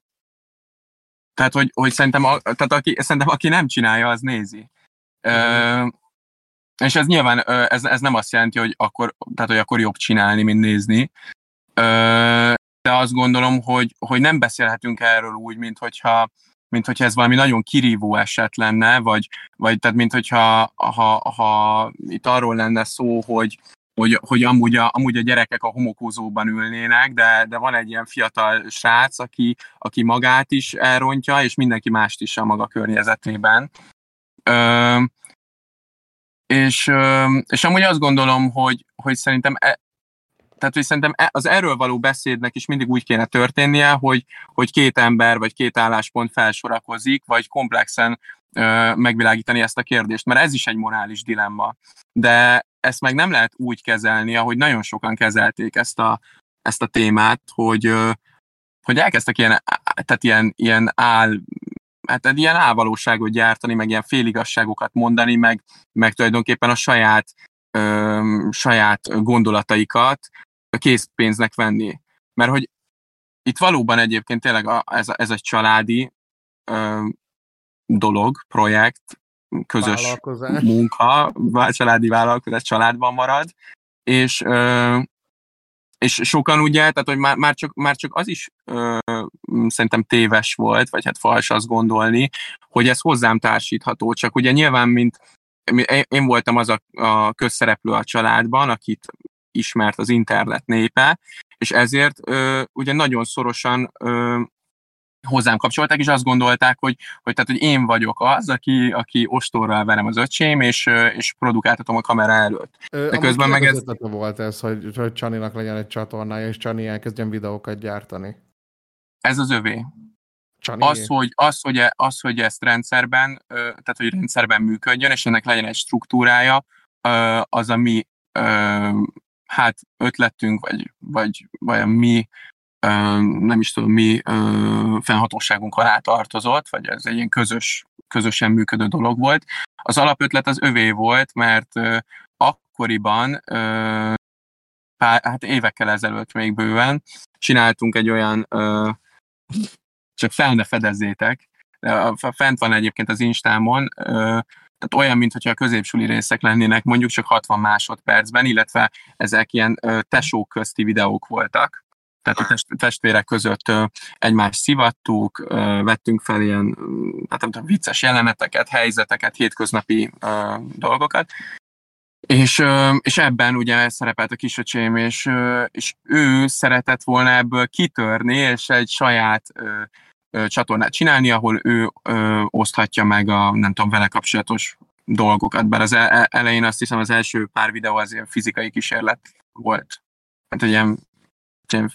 tehát, hogy, hogy szerintem, a, tehát aki, szerintem aki nem csinálja, az nézi. Ö, és ez nyilván, ez, ez nem azt jelenti, hogy akkor, tehát, hogy akkor jobb csinálni, mint nézni. Ö, de azt gondolom, hogy, hogy nem beszélhetünk erről úgy, mint hogyha, mint hogyha ez valami nagyon kirívó eset lenne, vagy, vagy tehát mint hogyha ha, ha itt arról lenne szó, hogy, hogy, hogy amúgy, a, amúgy a gyerekek a homokózóban ülnének, de, de van egy ilyen fiatal srác, aki, aki magát is elrontja, és mindenki mást is a maga környezetében. Ö, és, és amúgy azt gondolom, hogy, hogy szerintem e, tehát, hogy szerintem e, az erről való beszédnek is mindig úgy kéne történnie, hogy, hogy két ember vagy két álláspont felsorakozik, vagy komplexen ö, megvilágítani ezt a kérdést, mert ez is egy morális dilemma. De ezt meg nem lehet úgy kezelni, ahogy nagyon sokan kezelték ezt a, ezt a témát, hogy, hogy elkezdtek ilyen, tehát ilyen, ilyen áll, hát ilyen álvalóságot gyártani, meg ilyen féligasságokat mondani, meg, meg tulajdonképpen a saját, ö, saját gondolataikat készpénznek venni. Mert hogy itt valóban egyébként tényleg a, ez, ez egy családi ö, dolog, projekt, közös munka, családi vállalkozás családban marad, és, és sokan ugye, tehát hogy már, már, csak, már csak az is ö, szerintem téves volt, vagy hát fals azt gondolni, hogy ez hozzám társítható, csak ugye nyilván, mint én voltam az a, a közszereplő a családban, akit ismert az internet népe, és ezért ö, ugye nagyon szorosan ö, hozzám kapcsolták, és azt gondolták, hogy, hogy, tehát, hogy én vagyok az, aki, aki ostorral verem az öcsém, és, és produkáltatom a kamera előtt. Ö, De közben meg ez... volt ez, hogy, hogy Csaninak legyen egy csatornája, és Csani elkezdjen videókat gyártani? Ez az övé. Csani. Az, hogy, az, hogy, e, az, hogy ezt rendszerben, tehát hogy rendszerben működjön, és ennek legyen egy struktúrája, az a mi hát ötletünk, vagy, vagy, vagy a mi nem is tudom mi fennhatóságunk alá tartozott, vagy ez egy ilyen közös, közösen működő dolog volt. Az alapötlet az övé volt, mert akkoriban, pár, hát évekkel ezelőtt még bőven, csináltunk egy olyan csak fel ne fedezzétek. Fent van egyébként az Instámon, tehát olyan, mintha a középsuli részek lennének, mondjuk csak 60 másodpercben, illetve ezek ilyen tesók közti videók voltak. Tehát a test, testvérek között egymást szivattuk, vettünk fel ilyen hát nem tudom, vicces jeleneteket, helyzeteket, hétköznapi dolgokat, és, és ebben ugye szerepelt a kisöcsém, és, és ő szeretett volna ebből kitörni, és egy saját csatornát csinálni, ahol ő ö, oszthatja meg a, nem tudom, vele kapcsolatos dolgokat, bár az e, elején azt hiszem az első pár videó az ilyen fizikai kísérlet volt. Hát ilyen, ilyen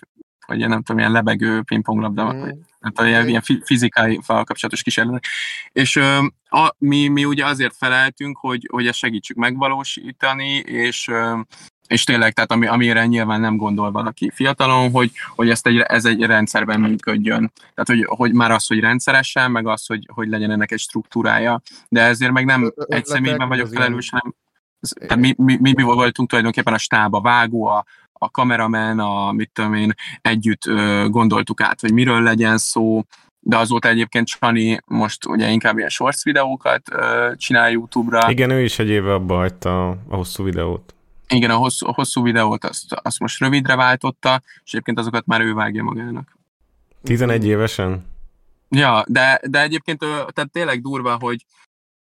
vagy ilyen, nem tudom, ilyen lebegő pingponglabda, mm. hát ilyen, ilyen fizikai kapcsolatos kísérlet. És ö, a, mi, mi ugye azért feleltünk, hogy, hogy ezt segítsük megvalósítani, és ö, és tényleg, tehát ami, amire nyilván nem gondol valaki fiatalon, hogy, hogy ezt egy, ez egy rendszerben működjön. Tehát, hogy, hogy már az, hogy rendszeresen, meg az, hogy, hogy legyen ennek egy struktúrája. De ezért meg nem egy személyben vagyok felelős, hanem tehát mi, mi, mi, mi voltunk tulajdonképpen a stáb, a vágó, a, a kameramen, a mit tudom én, együtt ö, gondoltuk át, hogy miről legyen szó, de azóta egyébként Csani most ugye inkább ilyen shorts videókat ö, csinál YouTube-ra. Igen, ő is egy éve abba hagyta a hosszú videót. Igen, a hosszú, a hosszú videót azt, azt most rövidre váltotta, és egyébként azokat már ő vágja magának. 11 évesen? Ja, de, de egyébként tehát tényleg durva, hogy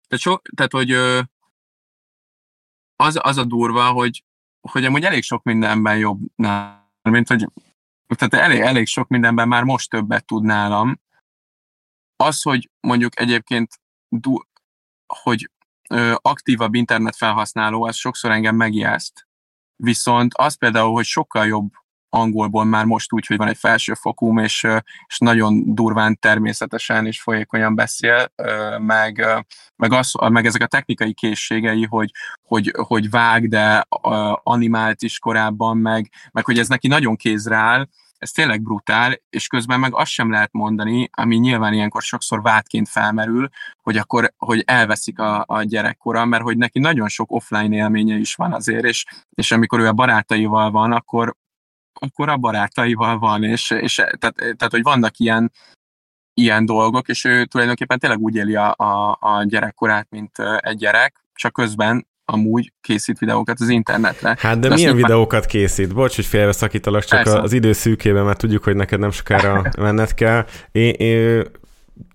tehát, so, tehát hogy az, az a durva, hogy, hogy amúgy elég sok mindenben jobb nálam, mint hogy tehát elég, elég sok mindenben már most többet tud nálam. Az, hogy mondjuk egyébként du, hogy aktívabb internet felhasználó, az sokszor engem megijeszt. Viszont az például, hogy sokkal jobb angolból már most úgy, hogy van egy felsőfokúm, és, és nagyon durván természetesen és folyékonyan beszél, meg, meg, az, meg ezek a technikai készségei, hogy, hogy, hogy vág, de animált is korábban, meg, meg hogy ez neki nagyon kézre áll, ez tényleg brutál, és közben meg azt sem lehet mondani, ami nyilván ilyenkor sokszor vádként felmerül, hogy akkor hogy elveszik a, a gyerekkora, mert hogy neki nagyon sok offline élménye is van azért, és, és amikor ő a barátaival van, akkor, akkor a barátaival van, és, és tehát, tehát, hogy vannak ilyen, ilyen dolgok, és ő tulajdonképpen tényleg úgy éli a, a, a gyerekkorát, mint egy gyerek, csak közben amúgy készít videókat az internetre. Hát de, de milyen videókat már... készít? Bocs, hogy félbeszakítalak, csak Persze. az idő szűkében, mert tudjuk, hogy neked nem sokára menned kell. Én, én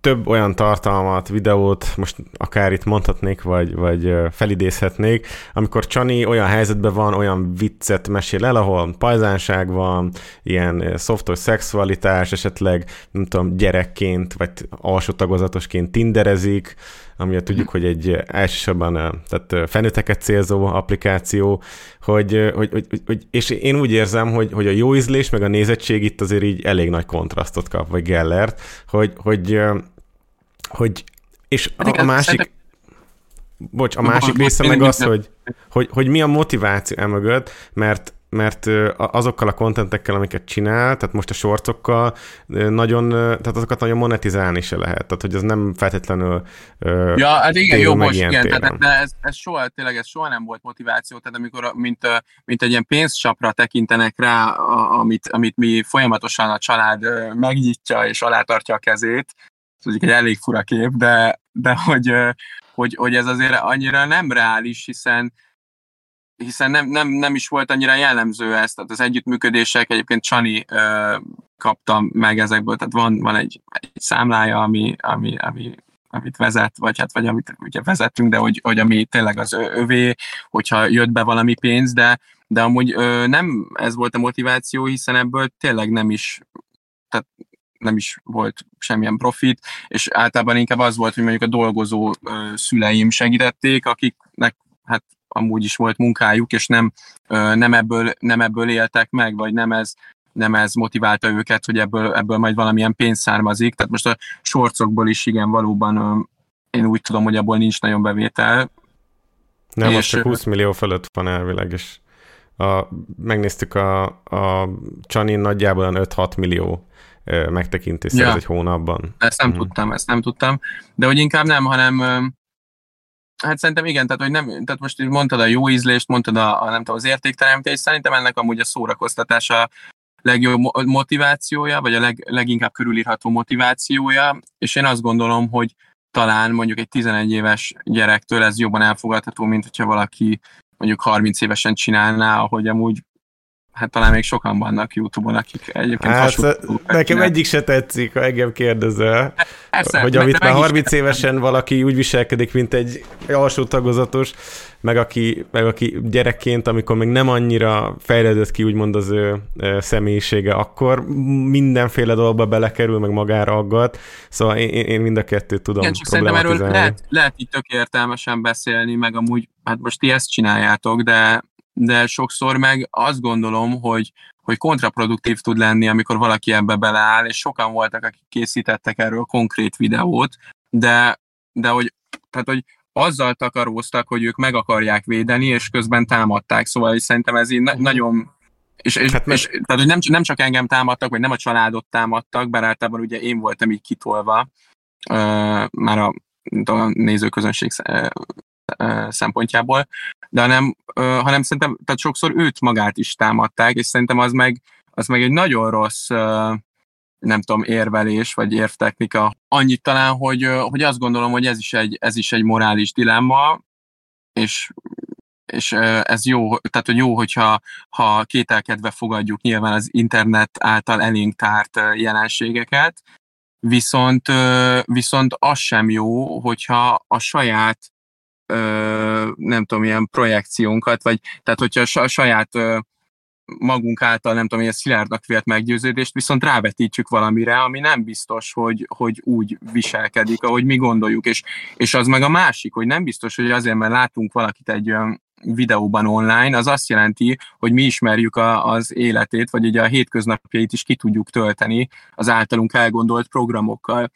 több olyan tartalmat, videót, most akár itt mondhatnék, vagy, vagy felidézhetnék, amikor Csani olyan helyzetben van, olyan viccet mesél el, ahol pajzánság van, ilyen szoftos szexualitás, esetleg, nem tudom, gyerekként, vagy alsó tagozatosként tinderezik, ami tudjuk, hogy egy elsősorban tehát felnőtteket célzó applikáció, hogy, hogy, hogy, hogy, és én úgy érzem, hogy, hogy a jó ízlés meg a nézettség itt azért így elég nagy kontrasztot kap, vagy Gellert, hogy, hogy, hogy és a, a másik, Bocs, a másik része meg az, hogy, hogy, hogy mi a motiváció emögött, mert mert azokkal a kontentekkel, amiket csinál, tehát most a sorcokkal nagyon, tehát azokat nagyon monetizálni se lehet, tehát hogy az nem feltétlenül Ja, hát igen, jó, most igen, tehát de ez, ez soha, tényleg ez soha nem volt motiváció, tehát amikor, mint, mint egy ilyen pénzcsapra tekintenek rá, amit, amit mi folyamatosan a család megnyitja és alátartja a kezét, ez egy elég fura kép, de, de hogy, hogy, hogy ez azért annyira nem reális, hiszen hiszen nem, nem, nem is volt annyira jellemző ez, tehát az együttműködések egyébként Csani ö, kaptam meg ezekből, tehát van, van egy, egy számlája, ami, ami, ami, amit vezet, vagy hát vagy amit ugye vezettünk, de hogy, hogy ami tényleg az övé, hogyha jött be valami pénz, de, de amúgy ö, nem ez volt a motiváció, hiszen ebből tényleg nem is, tehát nem is volt semmilyen profit, és általában inkább az volt, hogy mondjuk a dolgozó ö, szüleim segítették, akiknek hát amúgy is volt munkájuk, és nem, nem, ebből, nem ebből éltek meg, vagy nem ez, nem ez motiválta őket, hogy ebből, ebből majd valamilyen pénz származik. Tehát most a sorcokból is igen, valóban én úgy tudom, hogy abból nincs nagyon bevétel. Nem, és, most csak 20 millió fölött van elvileg, és a, megnéztük a, a Csanin nagyjából 5-6 millió megtekintés ja. egy hónapban. Ezt nem hmm. tudtam, ezt nem tudtam. De hogy inkább nem, hanem Hát szerintem igen, tehát, hogy nem, tehát most mondtad a jó ízlést, mondtad a, a nem tudom, az értékteremtést, szerintem ennek amúgy a szórakoztatása legjobb motivációja, vagy a leg, leginkább körülírható motivációja, és én azt gondolom, hogy talán mondjuk egy 11 éves gyerektől ez jobban elfogadható, mint hogyha valaki mondjuk 30 évesen csinálná, ahogy amúgy hát talán még sokan vannak YouTube-on, akik egyébként hát, Nekem csinál. egyik se tetszik, ha engem kérdezel. Persze, hogy amit már 30 évesen valaki úgy viselkedik, mint egy alsó tagozatos, meg aki, meg aki gyerekként, amikor még nem annyira fejlődött ki úgymond az ő személyisége, akkor mindenféle dolgba belekerül, meg magára aggat. Szóval én, én mind a kettőt tudom Igen, csak szerintem erről lehet, lehet itt tök értelmesen beszélni, meg amúgy, hát most ti ezt csináljátok, de de sokszor meg azt gondolom, hogy, hogy kontraproduktív tud lenni, amikor valaki ebbe beleáll, és sokan voltak, akik készítettek erről konkrét videót, de, de hogy, tehát, hogy azzal takaróztak, hogy ők meg akarják védeni, és közben támadták, szóval és szerintem ez így na- mhm. nagyon és, és, hát és tehát, hogy nem, nem csak engem támadtak, vagy nem a családot támadtak, bár általában ugye én voltam így kitolva, uh, már a, a nézőközönség szempontjából, de hanem, hanem szerintem, tehát sokszor őt magát is támadták, és szerintem az meg, az meg egy nagyon rossz nem tudom, érvelés, vagy érvtechnika. Annyit talán, hogy, hogy azt gondolom, hogy ez is egy, ez is egy morális dilemma, és, és ez jó, tehát hogy jó, hogyha ha kételkedve fogadjuk nyilván az internet által elénk tárt jelenségeket, viszont, viszont az sem jó, hogyha a saját nem tudom, ilyen projekciónkat, vagy tehát hogyha a saját magunk által, nem tudom, ilyen szilárdnak vélt meggyőződést, viszont rávetítjük valamire, ami nem biztos, hogy, hogy úgy viselkedik, ahogy mi gondoljuk, és, és az meg a másik, hogy nem biztos, hogy azért, mert látunk valakit egy olyan videóban online, az azt jelenti, hogy mi ismerjük a, az életét, vagy ugye a hétköznapjait is ki tudjuk tölteni az általunk elgondolt programokkal.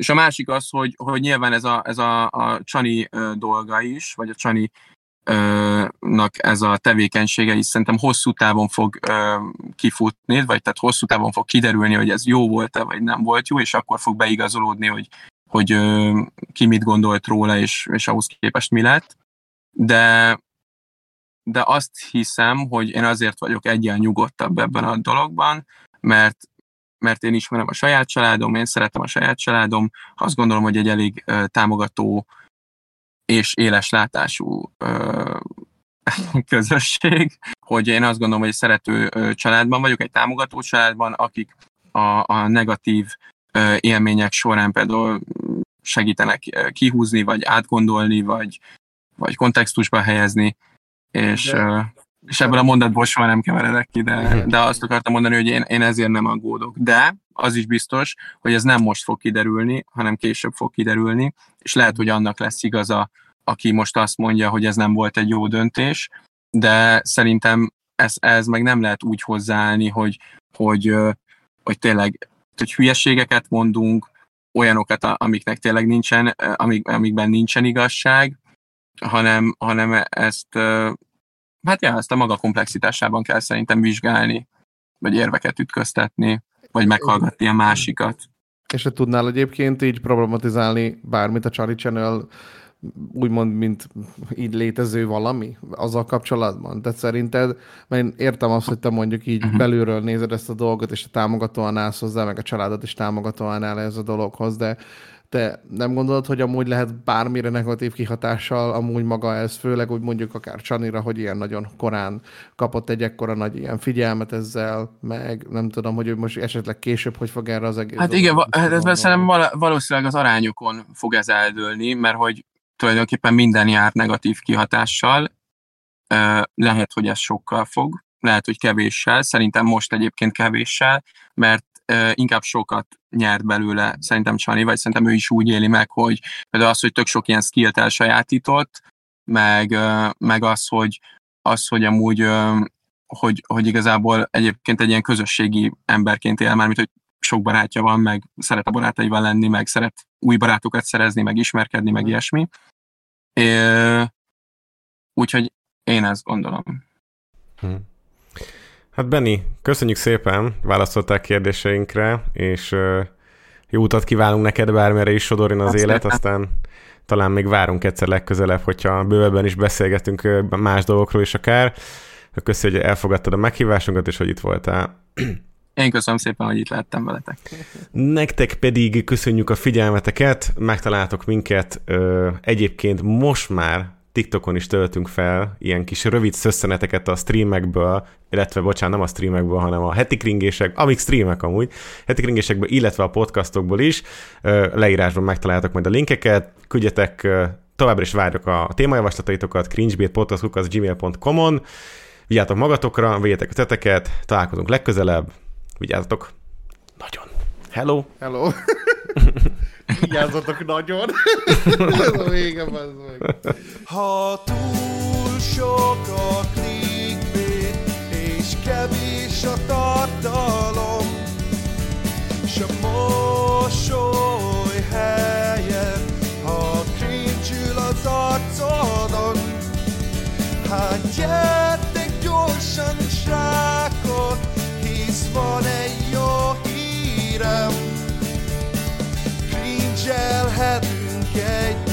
És a másik az, hogy, hogy nyilván ez a, ez a, a Csani dolga is, vagy a Csani nak ez a tevékenysége is szerintem hosszú távon fog kifutni, vagy tehát hosszú távon fog kiderülni, hogy ez jó volt-e, vagy nem volt jó, és akkor fog beigazolódni, hogy, hogy ki mit gondolt róla, és, és ahhoz képest mi lett. De, de azt hiszem, hogy én azért vagyok egyen nyugodtabb ebben a dologban, mert mert én ismerem a saját családom, én szeretem a saját családom, azt gondolom, hogy egy elég támogató és éles látású közösség, hogy én azt gondolom, hogy egy szerető családban vagyok, egy támogató családban, akik a, a negatív élmények során például segítenek kihúzni, vagy átgondolni, vagy, vagy kontextusba helyezni, és, De és ebből a mondatból soha nem keveredek ki, de, de azt akartam mondani, hogy én, én ezért nem aggódok. De az is biztos, hogy ez nem most fog kiderülni, hanem később fog kiderülni, és lehet, hogy annak lesz igaza, aki most azt mondja, hogy ez nem volt egy jó döntés, de szerintem ez, ez meg nem lehet úgy hozzáállni, hogy, hogy, hogy tényleg hogy hülyeségeket mondunk, olyanokat, amiknek tényleg nincsen, amik, amikben nincsen igazság, hanem, hanem ezt Hát ja, ezt a maga komplexitásában kell szerintem vizsgálni, vagy érveket ütköztetni, vagy meghallgatni a másikat. És te tudnál egyébként így problematizálni bármit a Charlie Channel úgymond, mint így létező valami azzal kapcsolatban? Tehát szerinted, mert én értem azt, hogy te mondjuk így uh-huh. belülről nézed ezt a dolgot, és te támogatóan állsz hozzá, meg a családot is támogatóan áll ez a dologhoz, de te nem gondolod, hogy amúgy lehet bármire negatív kihatással amúgy maga ez, főleg úgy mondjuk akár Csanira, hogy ilyen nagyon korán kapott egy ekkora nagy ilyen figyelmet ezzel, meg nem tudom, hogy ő most esetleg később hogy fog erre az egész... Hát igen, va- hát ez szerintem valószínűleg az arányokon fog ez eldőlni, mert hogy tulajdonképpen minden jár negatív kihatással, lehet, hogy ez sokkal fog, lehet, hogy kevéssel, szerintem most egyébként kevéssel, mert inkább sokat nyert belőle szerintem Csani, vagy szerintem ő is úgy éli meg, hogy például az, hogy tök sok ilyen skillt elsajátított, meg, meg az, hogy, az, hogy amúgy hogy, hogy igazából egyébként egy ilyen közösségi emberként él, mármint, hogy sok barátja van, meg szeret a barátaival lenni, meg szeret új barátokat szerezni, meg ismerkedni, meg mm. ilyesmi. É, úgyhogy én ezt gondolom. Hmm. Hát Benni, köszönjük szépen, válaszoltál kérdéseinkre, és jó utat kívánunk neked, bármere is sodorjon az élet, szépen. aztán talán még várunk egyszer legközelebb, hogyha bővebben is beszélgetünk más dolgokról is akár. Köszönjük, hogy elfogadtad a meghívásunkat, és hogy itt voltál. Én köszönöm szépen, hogy itt lehettem veletek. Nektek pedig köszönjük a figyelmeteket, megtaláltok minket ö, egyébként most már TikTokon is töltünk fel ilyen kis rövid szösszeneteket a streamekből, illetve bocsánat, nem a streamekből, hanem a heti kringések, amik streamek amúgy, heti kringésekből, illetve a podcastokból is. Leírásban megtaláltok majd a linkeket, küldjetek továbbra is várjuk a témajavaslataitokat, cringebeatpodcast.gmail.com-on. Vigyázzatok magatokra, vegyetek a teteket, találkozunk legközelebb. Vigyázzatok. Nagyon. Hello. Hello. Vigyázzatok nagyon. Ez a vége, ez meg. Ha túl sok a clickbait, és kevés a tartalom, és a mosoly helyen, ha cringe az arcodon, hát gyertek gyorsan srákok, hisz van egy jó hírem, I'll have to gate.